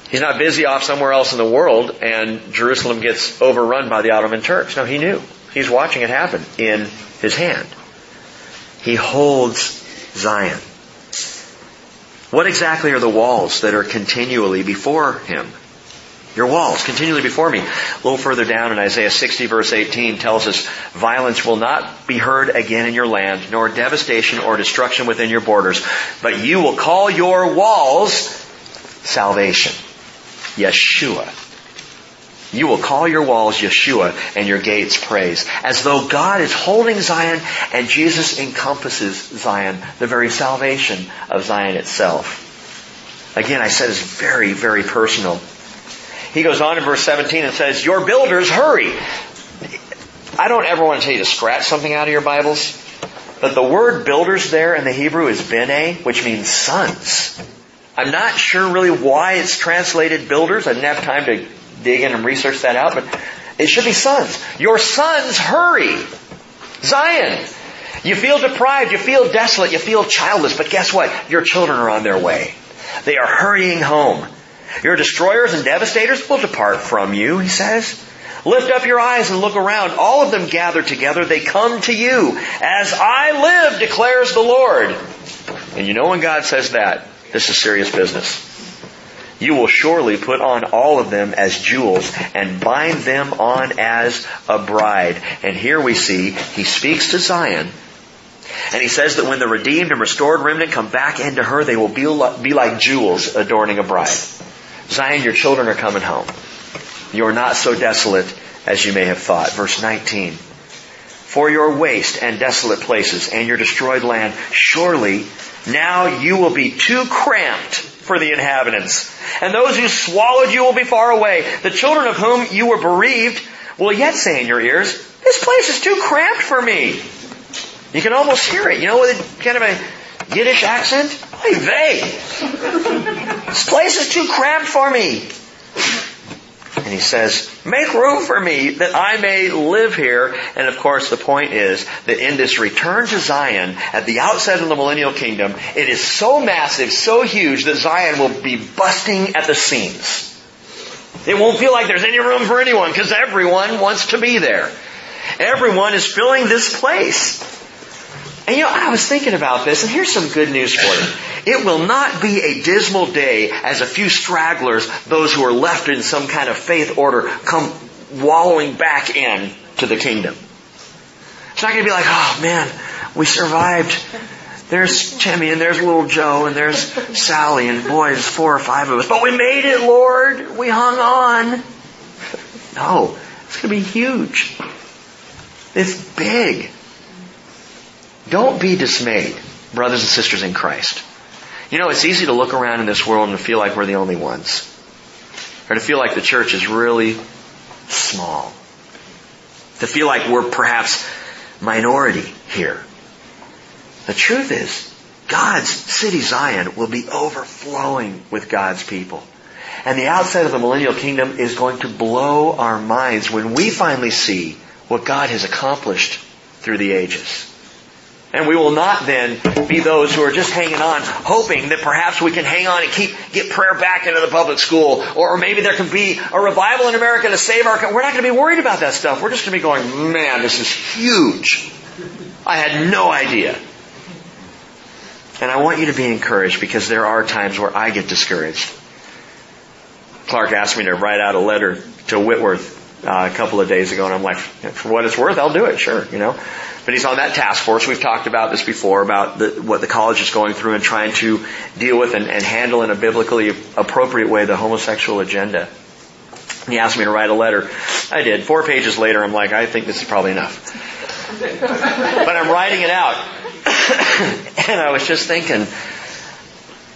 He's not busy off somewhere else in the world and Jerusalem gets overrun by the Ottoman Turks. No, he knew. He's watching it happen in his hand. He holds Zion. What exactly are the walls that are continually before him? Your walls, continually before me. A little further down in Isaiah 60 verse 18 tells us, violence will not be heard again in your land, nor devastation or destruction within your borders, but you will call your walls salvation. Yeshua. You will call your walls Yeshua and your gates praise. As though God is holding Zion and Jesus encompasses Zion, the very salvation of Zion itself. Again, I said it's very, very personal. He goes on in verse 17 and says, Your builders hurry. I don't ever want to tell you to scratch something out of your Bibles, but the word builders there in the Hebrew is bene, which means sons. I'm not sure really why it's translated builders. I didn't have time to dig in and research that out, but it should be sons. Your sons hurry. Zion. You feel deprived, you feel desolate, you feel childless, but guess what? Your children are on their way. They are hurrying home. Your destroyers and devastators will depart from you, he says. Lift up your eyes and look around. All of them gather together. They come to you. As I live, declares the Lord. And you know when God says that, this is serious business. You will surely put on all of them as jewels and bind them on as a bride. And here we see he speaks to Zion and he says that when the redeemed and restored remnant come back into her, they will be like jewels adorning a bride. Zion, your children are coming home. You are not so desolate as you may have thought. Verse 19. For your waste and desolate places and your destroyed land, surely now you will be too cramped for the inhabitants. And those who swallowed you will be far away. The children of whom you were bereaved will yet say in your ears, this place is too cramped for me. You can almost hear it, you know, with a kind of a Yiddish accent. Hey, vey. [LAUGHS] This place is too cramped for me. And he says, make room for me that I may live here. And of course the point is that in this return to Zion at the outset of the millennial kingdom, it is so massive, so huge that Zion will be busting at the seams. It won't feel like there's any room for anyone because everyone wants to be there. Everyone is filling this place. And you know, I was thinking about this, and here's some good news for you. It will not be a dismal day as a few stragglers, those who are left in some kind of faith order, come wallowing back in to the kingdom. It's not going to be like, oh man, we survived. There's Timmy and there's little Joe and there's Sally and boy, there's four or five of us. But we made it, Lord. We hung on. No, it's going to be huge. It's big. Don't be dismayed, brothers and sisters in Christ. You know, it's easy to look around in this world and to feel like we're the only ones. Or to feel like the church is really small. To feel like we're perhaps minority here. The truth is, God's city Zion will be overflowing with God's people. And the outside of the millennial kingdom is going to blow our minds when we finally see what God has accomplished through the ages. And we will not then be those who are just hanging on, hoping that perhaps we can hang on and keep, get prayer back into the public school, or maybe there can be a revival in America to save our, we're not going to be worried about that stuff. We're just going to be going, man, this is huge. I had no idea. And I want you to be encouraged because there are times where I get discouraged. Clark asked me to write out a letter to Whitworth uh, a couple of days ago, and I'm like, for what it's worth, I'll do it, sure, you know. But he's on that task force. We've talked about this before about the, what the college is going through and trying to deal with and, and handle in a biblically appropriate way the homosexual agenda. He asked me to write a letter. I did. Four pages later, I'm like, I think this is probably enough. but I'm writing it out. [COUGHS] and I was just thinking,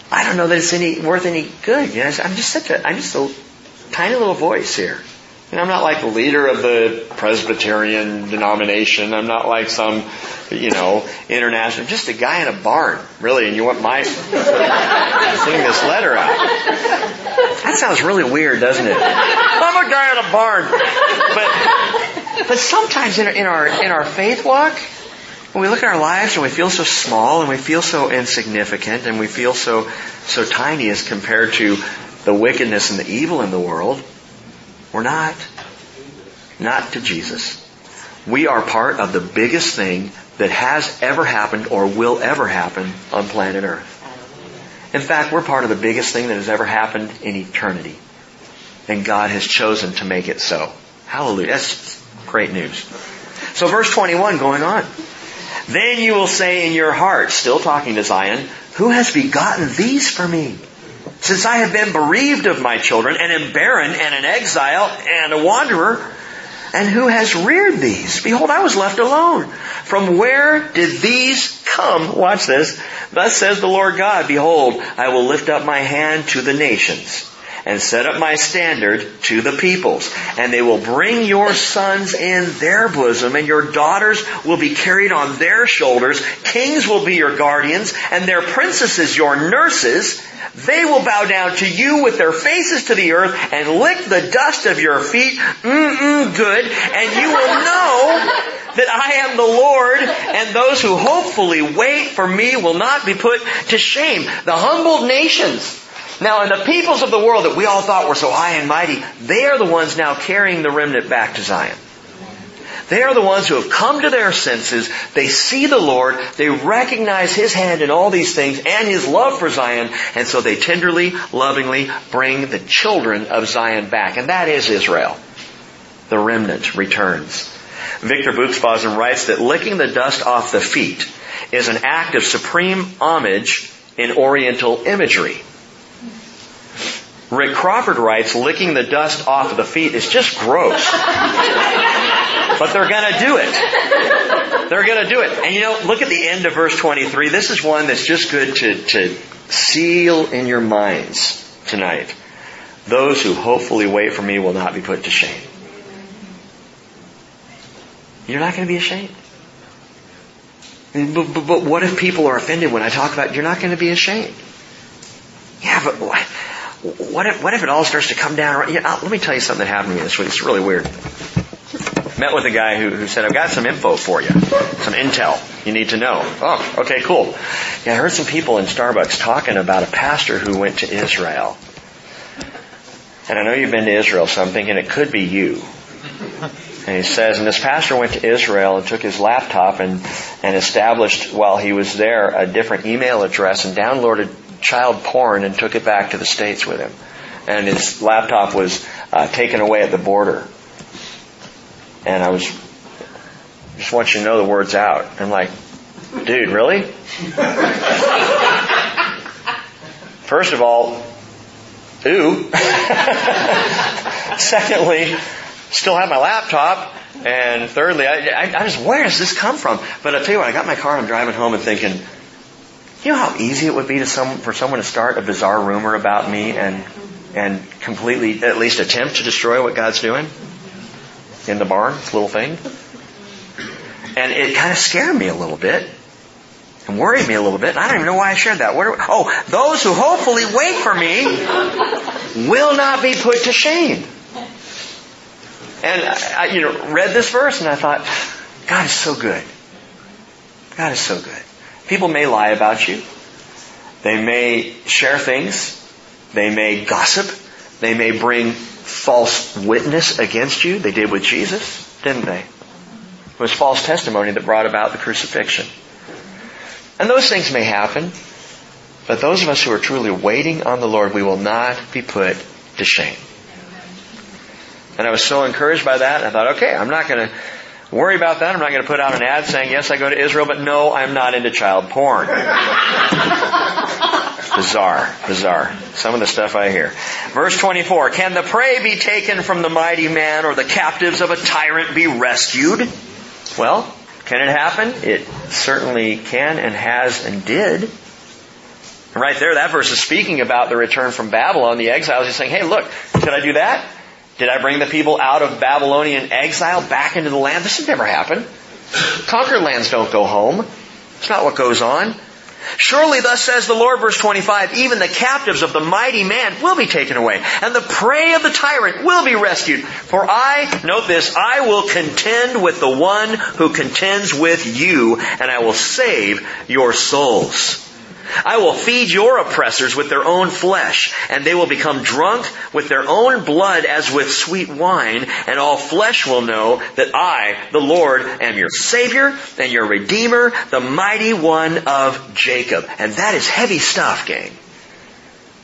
I don't know that it's any worth any good. You know, I'm just such a, I'm just a tiny little voice here. And I'm not like the leader of the Presbyterian denomination. I'm not like some, you know, international, just a guy in a barn, really. And you want my, sending this letter out. That sounds really weird, doesn't it? I'm a guy in a barn. But, but sometimes in, in our, in our faith walk, when we look at our lives and we feel so small and we feel so insignificant and we feel so, so tiny as compared to the wickedness and the evil in the world, we're not. Not to Jesus. We are part of the biggest thing that has ever happened or will ever happen on planet Earth. In fact, we're part of the biggest thing that has ever happened in eternity. And God has chosen to make it so. Hallelujah. That's great news. So verse 21 going on. Then you will say in your heart, still talking to Zion, who has begotten these for me? Since I have been bereaved of my children and am barren and an exile and a wanderer, and who has reared these? Behold, I was left alone. From where did these come? Watch this. Thus says the Lord God, Behold, I will lift up my hand to the nations and set up my standard to the peoples. And they will bring your sons in their bosom, and your daughters will be carried on their shoulders. Kings will be your guardians, and their princesses your nurses. They will bow down to you with their faces to the earth and lick the dust of your feet. Mm-mm, good. And you will know that I am the Lord, and those who hopefully wait for me will not be put to shame. The humbled nations now, and the peoples of the world that we all thought were so high and mighty, they are the ones now carrying the remnant back to Zion. They are the ones who have come to their senses. They see the Lord. They recognize His hand in all these things and His love for Zion. And so they tenderly, lovingly bring the children of Zion back. And that is Israel. The remnant returns. Victor Buksbazen writes that licking the dust off the feet is an act of supreme homage in Oriental imagery. Rick Crawford writes, licking the dust off of the feet is just gross. [LAUGHS] but they're gonna do it. They're gonna do it. And you know, look at the end of verse 23. This is one that's just good to, to seal in your minds tonight. Those who hopefully wait for me will not be put to shame. You're not going to be ashamed. But, but, but, what if people are offended when I talk about you're not going to be ashamed? Yeah, but what if, what if it all starts to come down? Yeah, uh, let me tell you something that happened to me this week. It's really weird. Met with a guy who, who said, I've got some info for you. Some intel you need to know. Oh, okay, cool. Yeah, I heard some people in Starbucks talking about a pastor who went to Israel. And I know you've been to Israel, so I'm thinking it could be you. And he says, and this pastor went to Israel and took his laptop and, and established while he was there a different email address and downloaded child porn and took it back to the States with him. And his laptop was uh, taken away at the border. And I was, just want you to know the words out. I'm like, dude, really? First of all, ooh. [LAUGHS] Secondly, still have my laptop. And thirdly, I, I, I just, where does this come from? But I tell you what, I got my car and I'm driving home and thinking, you know how easy it would be to some, for someone to start a bizarre rumor about me and, and completely, at least attempt to destroy what God's doing in the barn, this little thing. And it kind of scared me a little bit and worried me a little bit. I don't even know why I shared that. What oh, those who hopefully wait for me will not be put to shame. And I, you know, read this verse and I thought, God is so good. God is so good. People may lie about you. They may share things. They may gossip. They may bring false witness against you. They did with Jesus, didn't they? It was false testimony that brought about the crucifixion. And those things may happen, but those of us who are truly waiting on the Lord, we will not be put to shame. And I was so encouraged by that. I thought, okay, I'm not going to worry about that. I'm not going to put out an ad saying, yes, I go to Israel, but no, I'm not into child porn. [LAUGHS] bizarre, bizarre. Some of the stuff I hear. Verse 24, can the prey be taken from the mighty man or the captives of a tyrant be rescued? Well, can it happen? It certainly can and has and did. Right there, that verse is speaking about the return from Babylon, the exiles. He's saying, hey, look, did I do that? Did I bring the people out of Babylonian exile back into the land? This has never happened. Conquered lands don't go home. It's not what goes on. Surely thus says the Lord, verse 25, even the captives of the mighty man will be taken away, and the prey of the tyrant will be rescued. For I, note this, I will contend with the one who contends with you, and I will save your souls. I will feed your oppressors with their own flesh, and they will become drunk with their own blood as with sweet wine, and all flesh will know that I, the Lord, am your Savior and your Redeemer, the mighty one of Jacob. And that is heavy stuff, gang.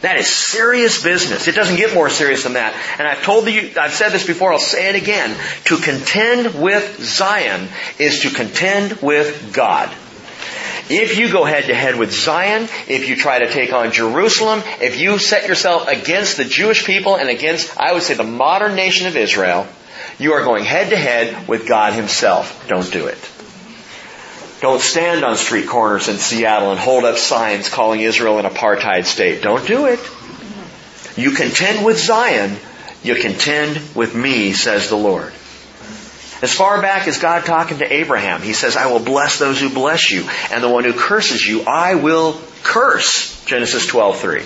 That is serious business. It doesn't get more serious than that. And I've told you, I've said this before, I'll say it again. To contend with Zion is to contend with God. If you go head to head with Zion, if you try to take on Jerusalem, if you set yourself against the Jewish people and against, I would say, the modern nation of Israel, you are going head to head with God Himself. Don't do it. Don't stand on street corners in Seattle and hold up signs calling Israel an apartheid state. Don't do it. You contend with Zion, you contend with me, says the Lord. As far back as God talking to Abraham, he says, I will bless those who bless you, and the one who curses you, I will curse. Genesis 12:3.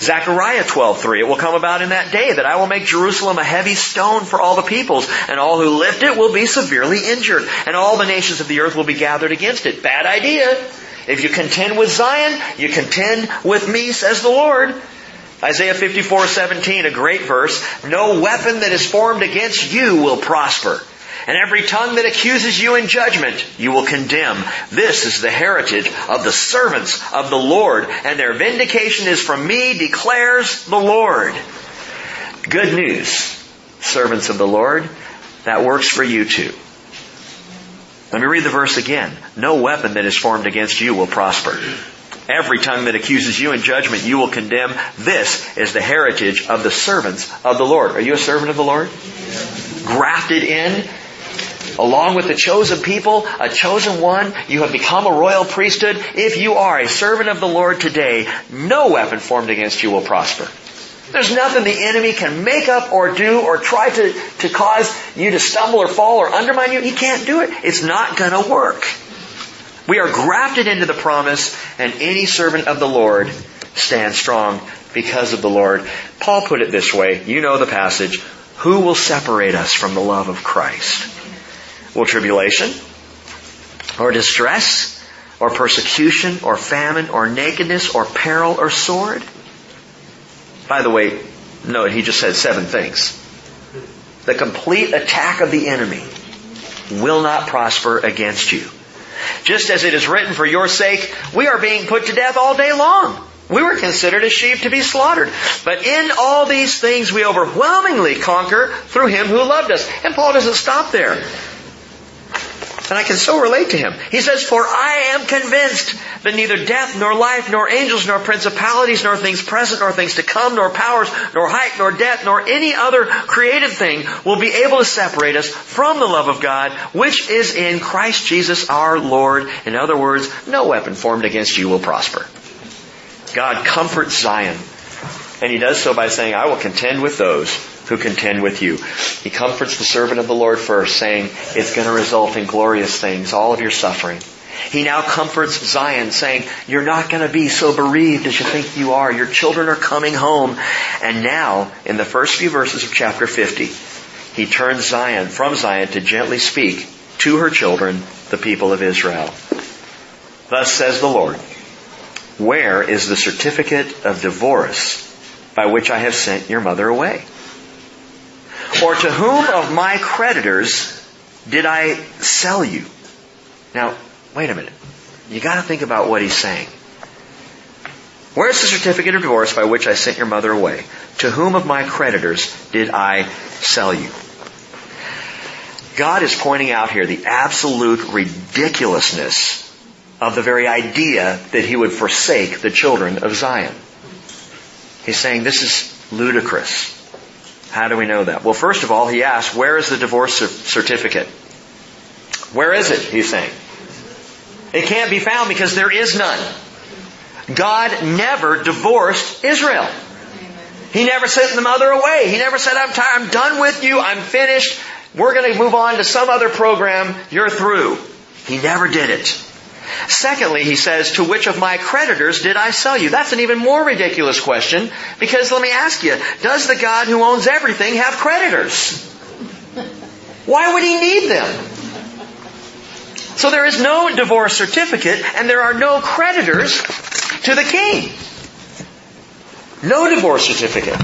Zechariah 12:3 It will come about in that day that I will make Jerusalem a heavy stone for all the peoples and all who lift it will be severely injured and all the nations of the earth will be gathered against it. Bad idea. If you contend with Zion, you contend with me says the Lord. Isaiah 54:17, a great verse, no weapon that is formed against you will prosper. And every tongue that accuses you in judgment, you will condemn. This is the heritage of the servants of the Lord, and their vindication is from me, declares the Lord. Good news, servants of the Lord, that works for you too. Let me read the verse again. No weapon that is formed against you will prosper. Every tongue that accuses you in judgment you will condemn. This is the heritage of the servants of the Lord. Are you a servant of the Lord? Grafted in along with the chosen people, a chosen one, you have become a royal priesthood. If you are a servant of the Lord today, no weapon formed against you will prosper. There's nothing the enemy can make up or do or try to, to cause you to stumble or fall or undermine you. He can't do it. It's not gonna work. We are grafted into the promise, and any servant of the Lord stands strong because of the Lord. Paul put it this way. You know the passage. Who will separate us from the love of Christ? Will tribulation? Or distress? Or persecution? Or famine? Or nakedness? Or peril? Or sword? By the way, note he just said seven things. The complete attack of the enemy will not prosper against you. Just as it is written for your sake, we are being put to death all day long. We were considered as sheep to be slaughtered. But in all these things we overwhelmingly conquer through Him who loved us. And Paul doesn't stop there. And I can so relate to him. He says, For I am convinced that neither death, nor life, nor angels, nor principalities, nor things present, nor things to come, nor powers, nor height, nor depth, nor any other created thing will be able to separate us from the love of God, which is in Christ Jesus our Lord. In other words, no weapon formed against you will prosper. God comforts Zion. And he does so by saying, I will contend with those who contend with you. He comforts the servant of the Lord first, saying, it's going to result in glorious things, all of your suffering. He now comforts Zion, saying, you're not going to be so bereaved as you think you are. Your children are coming home. And now, in the first few verses of chapter 50, he turns Zion, from Zion, to gently speak to her children, the people of Israel. Thus says the Lord, where is the certificate of divorce by which I have sent your mother away? Or to whom of my creditors did I sell you? Now, wait a minute. You gotta think about what he's saying. Where's the certificate of divorce by which I sent your mother away? To whom of my creditors did I sell you? God is pointing out here the absolute ridiculousness of the very idea that he would forsake the children of Zion. He's saying this is ludicrous. How do we know that? Well, first of all, he asks, where is the divorce certificate? Where is it? He's saying. It can't be found because there is none. God never divorced Israel. He never sent the mother away. He never said, I'm tired, I'm done with you, I'm finished, we're going to move on to some other program, you're through. He never did it. Secondly, he says, to which of my creditors did I sell you? That's an even more ridiculous question because let me ask you, does the God who owns everything have creditors? Why would he need them? So there is no divorce certificate and there are no creditors to the king. No divorce certificate.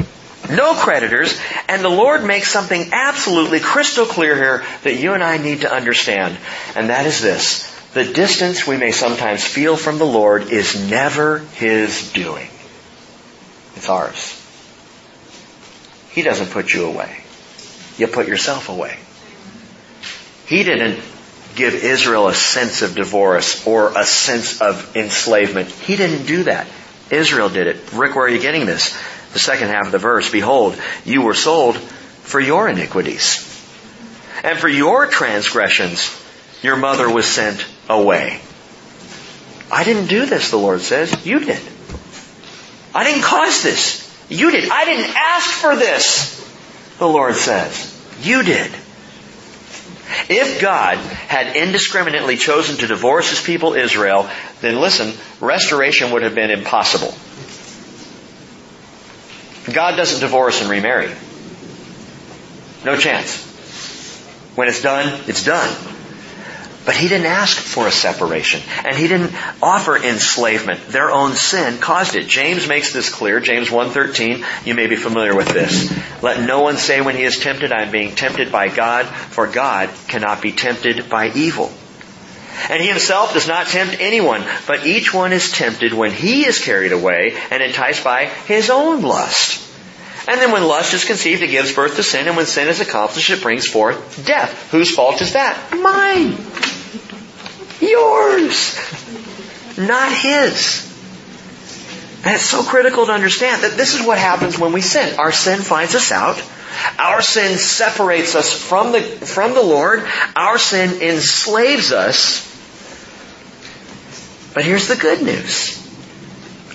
No creditors. And the Lord makes something absolutely crystal clear here that you and I need to understand. And that is this. The distance we may sometimes feel from the Lord is never His doing. It's ours. He doesn't put you away. You put yourself away. He didn't give Israel a sense of divorce or a sense of enslavement. He didn't do that. Israel did it. Rick, where are you getting this? The second half of the verse, behold, you were sold for your iniquities. And for your transgressions, your mother was sent away. I didn't do this, the Lord says. You did. I didn't cause this. You did. I didn't ask for this, the Lord says. You did. If God had indiscriminately chosen to divorce his people Israel, then listen, restoration would have been impossible. God doesn't divorce and remarry. No chance. When it's done, it's done. But he didn't ask for a separation. And he didn't offer enslavement. Their own sin caused it. James makes this clear. James 1.13, you may be familiar with this. Let no one say when he is tempted, I am being tempted by God, for God cannot be tempted by evil. And he himself does not tempt anyone, but each one is tempted when he is carried away and enticed by his own lust. And then when lust is conceived, it gives birth to sin, and when sin is accomplished, it brings forth death. Whose fault is that? Mine. Yours. Not his. And it's so critical to understand that this is what happens when we sin. Our sin finds us out. Our sin separates us from the, from the Lord. Our sin enslaves us. But here's the good news.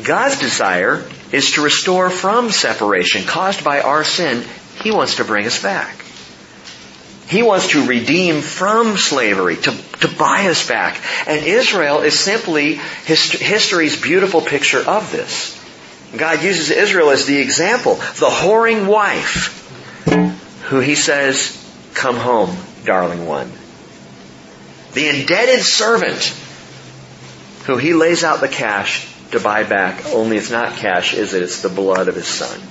God's desire is to restore from separation caused by our sin. He wants to bring us back. He wants to redeem from slavery, to, to buy us back. And Israel is simply history's beautiful picture of this. God uses Israel as the example, the whoring wife, who he says, come home, darling one. The indebted servant, who he lays out the cash to buy back, only it's not cash, is it? It's the blood of his son.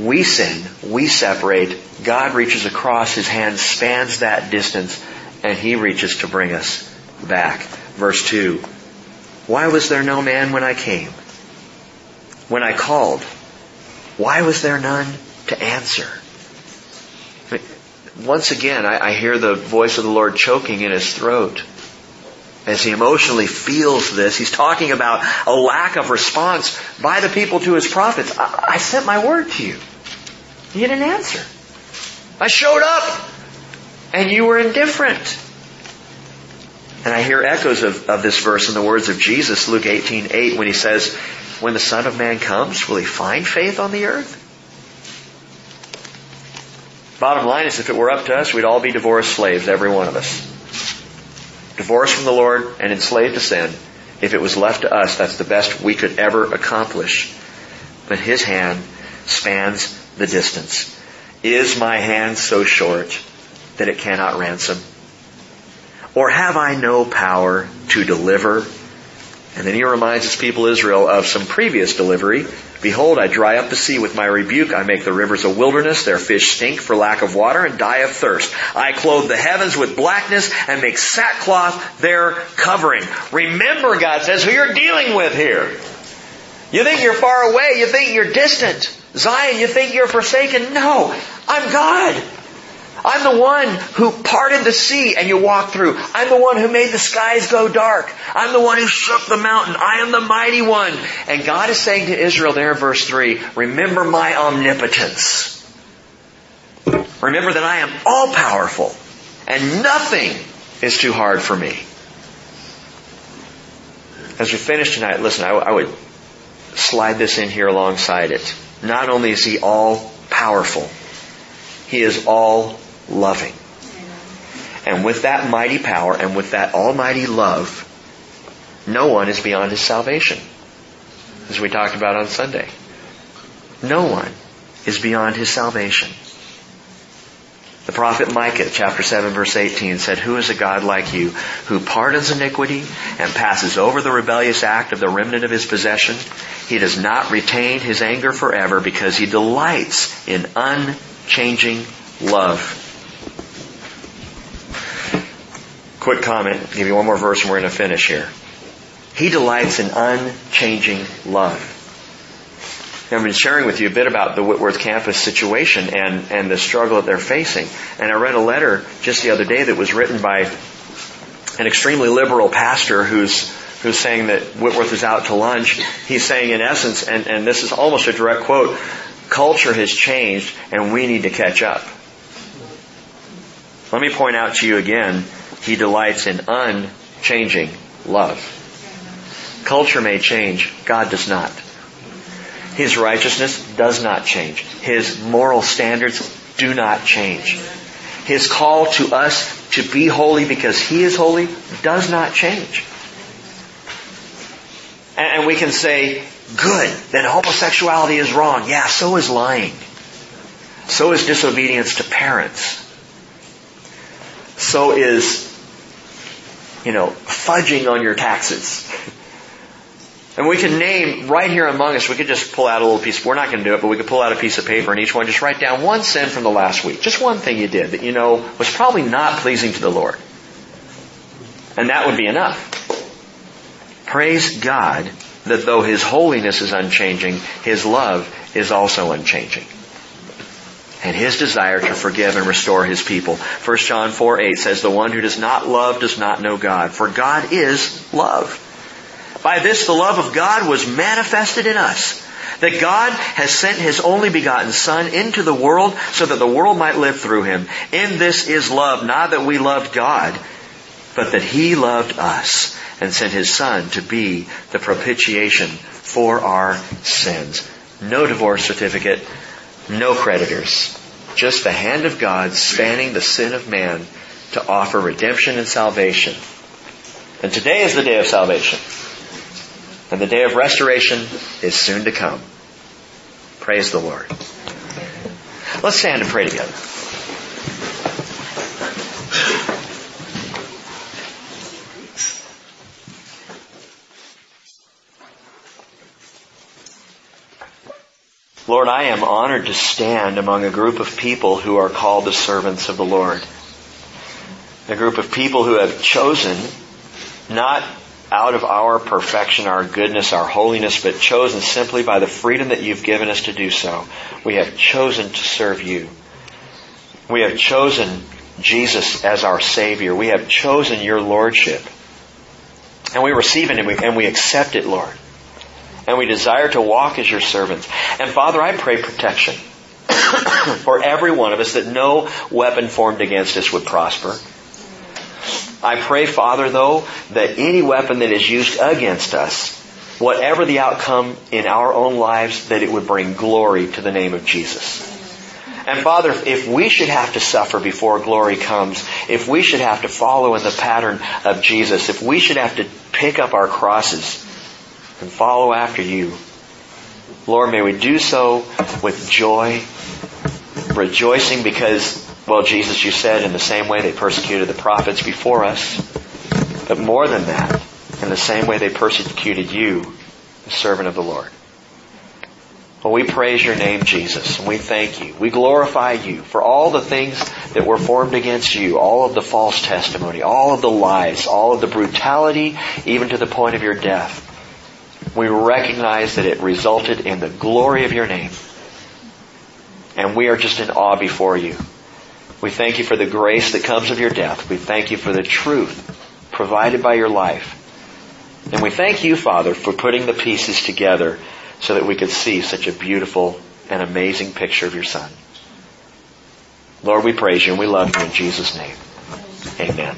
We sin, we separate, God reaches across, his hand spans that distance, and he reaches to bring us back. Verse 2. Why was there no man when I came? When I called? Why was there none to answer? once again, I, I hear the voice of the Lord choking in his throat as he emotionally feels this. He's talking about a lack of response by the people to his prophets. I, I sent my word to you. You didn't answer. I showed up and you were indifferent. And I hear echoes of, of this verse in the words of Jesus, Luke 18, 8, when he says, when the Son of Man comes, will he find faith on the earth? Bottom line is if it were up to us, we'd all be divorced slaves, every one of us. Divorced from the Lord and enslaved to sin. If it was left to us, that's the best we could ever accomplish. But His hand spans the distance. Is my hand so short that it cannot ransom? Or have I no power to deliver? And then he reminds his people Israel of some previous delivery. Behold, I dry up the sea with my rebuke. I make the rivers a wilderness. Their fish stink for lack of water and die of thirst. I clothe the heavens with blackness and make sackcloth their covering. Remember, God says, who you're dealing with here. You think you're far away. You think you're distant. Zion, you think you're forsaken. No, I'm God. I'm the one who parted the sea and you walked through. I'm the one who made the skies go dark. I'm the one who shook the mountain. I am the mighty one. And God is saying to Israel there in verse 3, remember my omnipotence. Remember that I am all powerful and nothing is too hard for me. As we finish tonight, listen, I, I would slide this in here alongside it. Not only is he all powerful, he is all loving. And with that mighty power and with that almighty love, no one is beyond his salvation. As we talked about on Sunday. No one is beyond his salvation. The prophet Micah, chapter 7, verse 18, said, Who is a God like you, who pardons iniquity and passes over the rebellious act of the remnant of his possession? He does not retain his anger forever because he delights in unchanging love. Quick comment, give you one more verse and we're going to finish here. He delights in unchanging love. I've been sharing with you a bit about the Whitworth campus situation and, and the struggle that they're facing. And I read a letter just the other day that was written by an extremely liberal pastor who's who's saying that Whitworth is out to lunch. He's saying in essence, and, and this is almost a direct quote, culture has changed and we need to catch up. Let me point out to you again he delights in unchanging love. Culture may change. God does not. His righteousness does not change. His moral standards do not change. His call to us to be holy because He is holy does not change. And we can say, good, then homosexuality is wrong. Yeah, so is lying. So is disobedience to parents. So is you know, fudging on your taxes. [LAUGHS] And we can name right here among us, we could just pull out a little piece, we're not going to do it, but we could pull out a piece of paper and each one just write down one sin from the last week. Just one thing you did that you know was probably not pleasing to the Lord. And that would be enough. Praise God that though His holiness is unchanging, His love is also unchanging and his desire to forgive and restore his people. 1 John 4 8 says, The one who does not love does not know God, for God is love. By this the love of God was manifested in us, that God has sent his only begotten Son into the world so that the world might live through him. In this is love, not that we loved God, but that he loved us and sent his Son to be the propitiation for our sins. No divorce certificate, no creditors. Just the hand of God spanning the sin of man to offer redemption and salvation. And today is the day of salvation. And the day of restoration is soon to come. Praise the Lord. Let's stand and pray together. Lord, I am honored to stand among a group of people who are called the servants of the Lord. A group of people who have chosen, not out of our perfection, our goodness, our holiness, but chosen simply by the freedom that you've given us to do so. We have chosen to serve you. We have chosen Jesus as our Savior. We have chosen your Lordship. And we receive it and we, and we accept it, Lord. And we desire to walk as your servants. And Father, I pray protection [COUGHS] for every one of us that no weapon formed against us would prosper. I pray, Father, though, that any weapon that is used against us, whatever the outcome in our own lives, that it would bring glory to the name of Jesus. And Father, if we should have to suffer before glory comes, if we should have to follow in the pattern of Jesus, if we should have to pick up our crosses and follow after you, Lord, may we do so with joy, rejoicing because, well, Jesus, you said in the same way they persecuted the prophets before us, but more than that, in the same way they persecuted you, the servant of the Lord. Well, we praise your name, Jesus, and we thank you. We glorify you for all the things that were formed against you, all of the false testimony, all of the lies, all of the brutality, even to the point of your death. We recognize that it resulted in the glory of your name. And we are just in awe before you. We thank you for the grace that comes of your death. We thank you for the truth provided by your life. And we thank you, Father, for putting the pieces together so that we could see such a beautiful and amazing picture of your Son. Lord, we praise you and we love you in Jesus' name. Amen.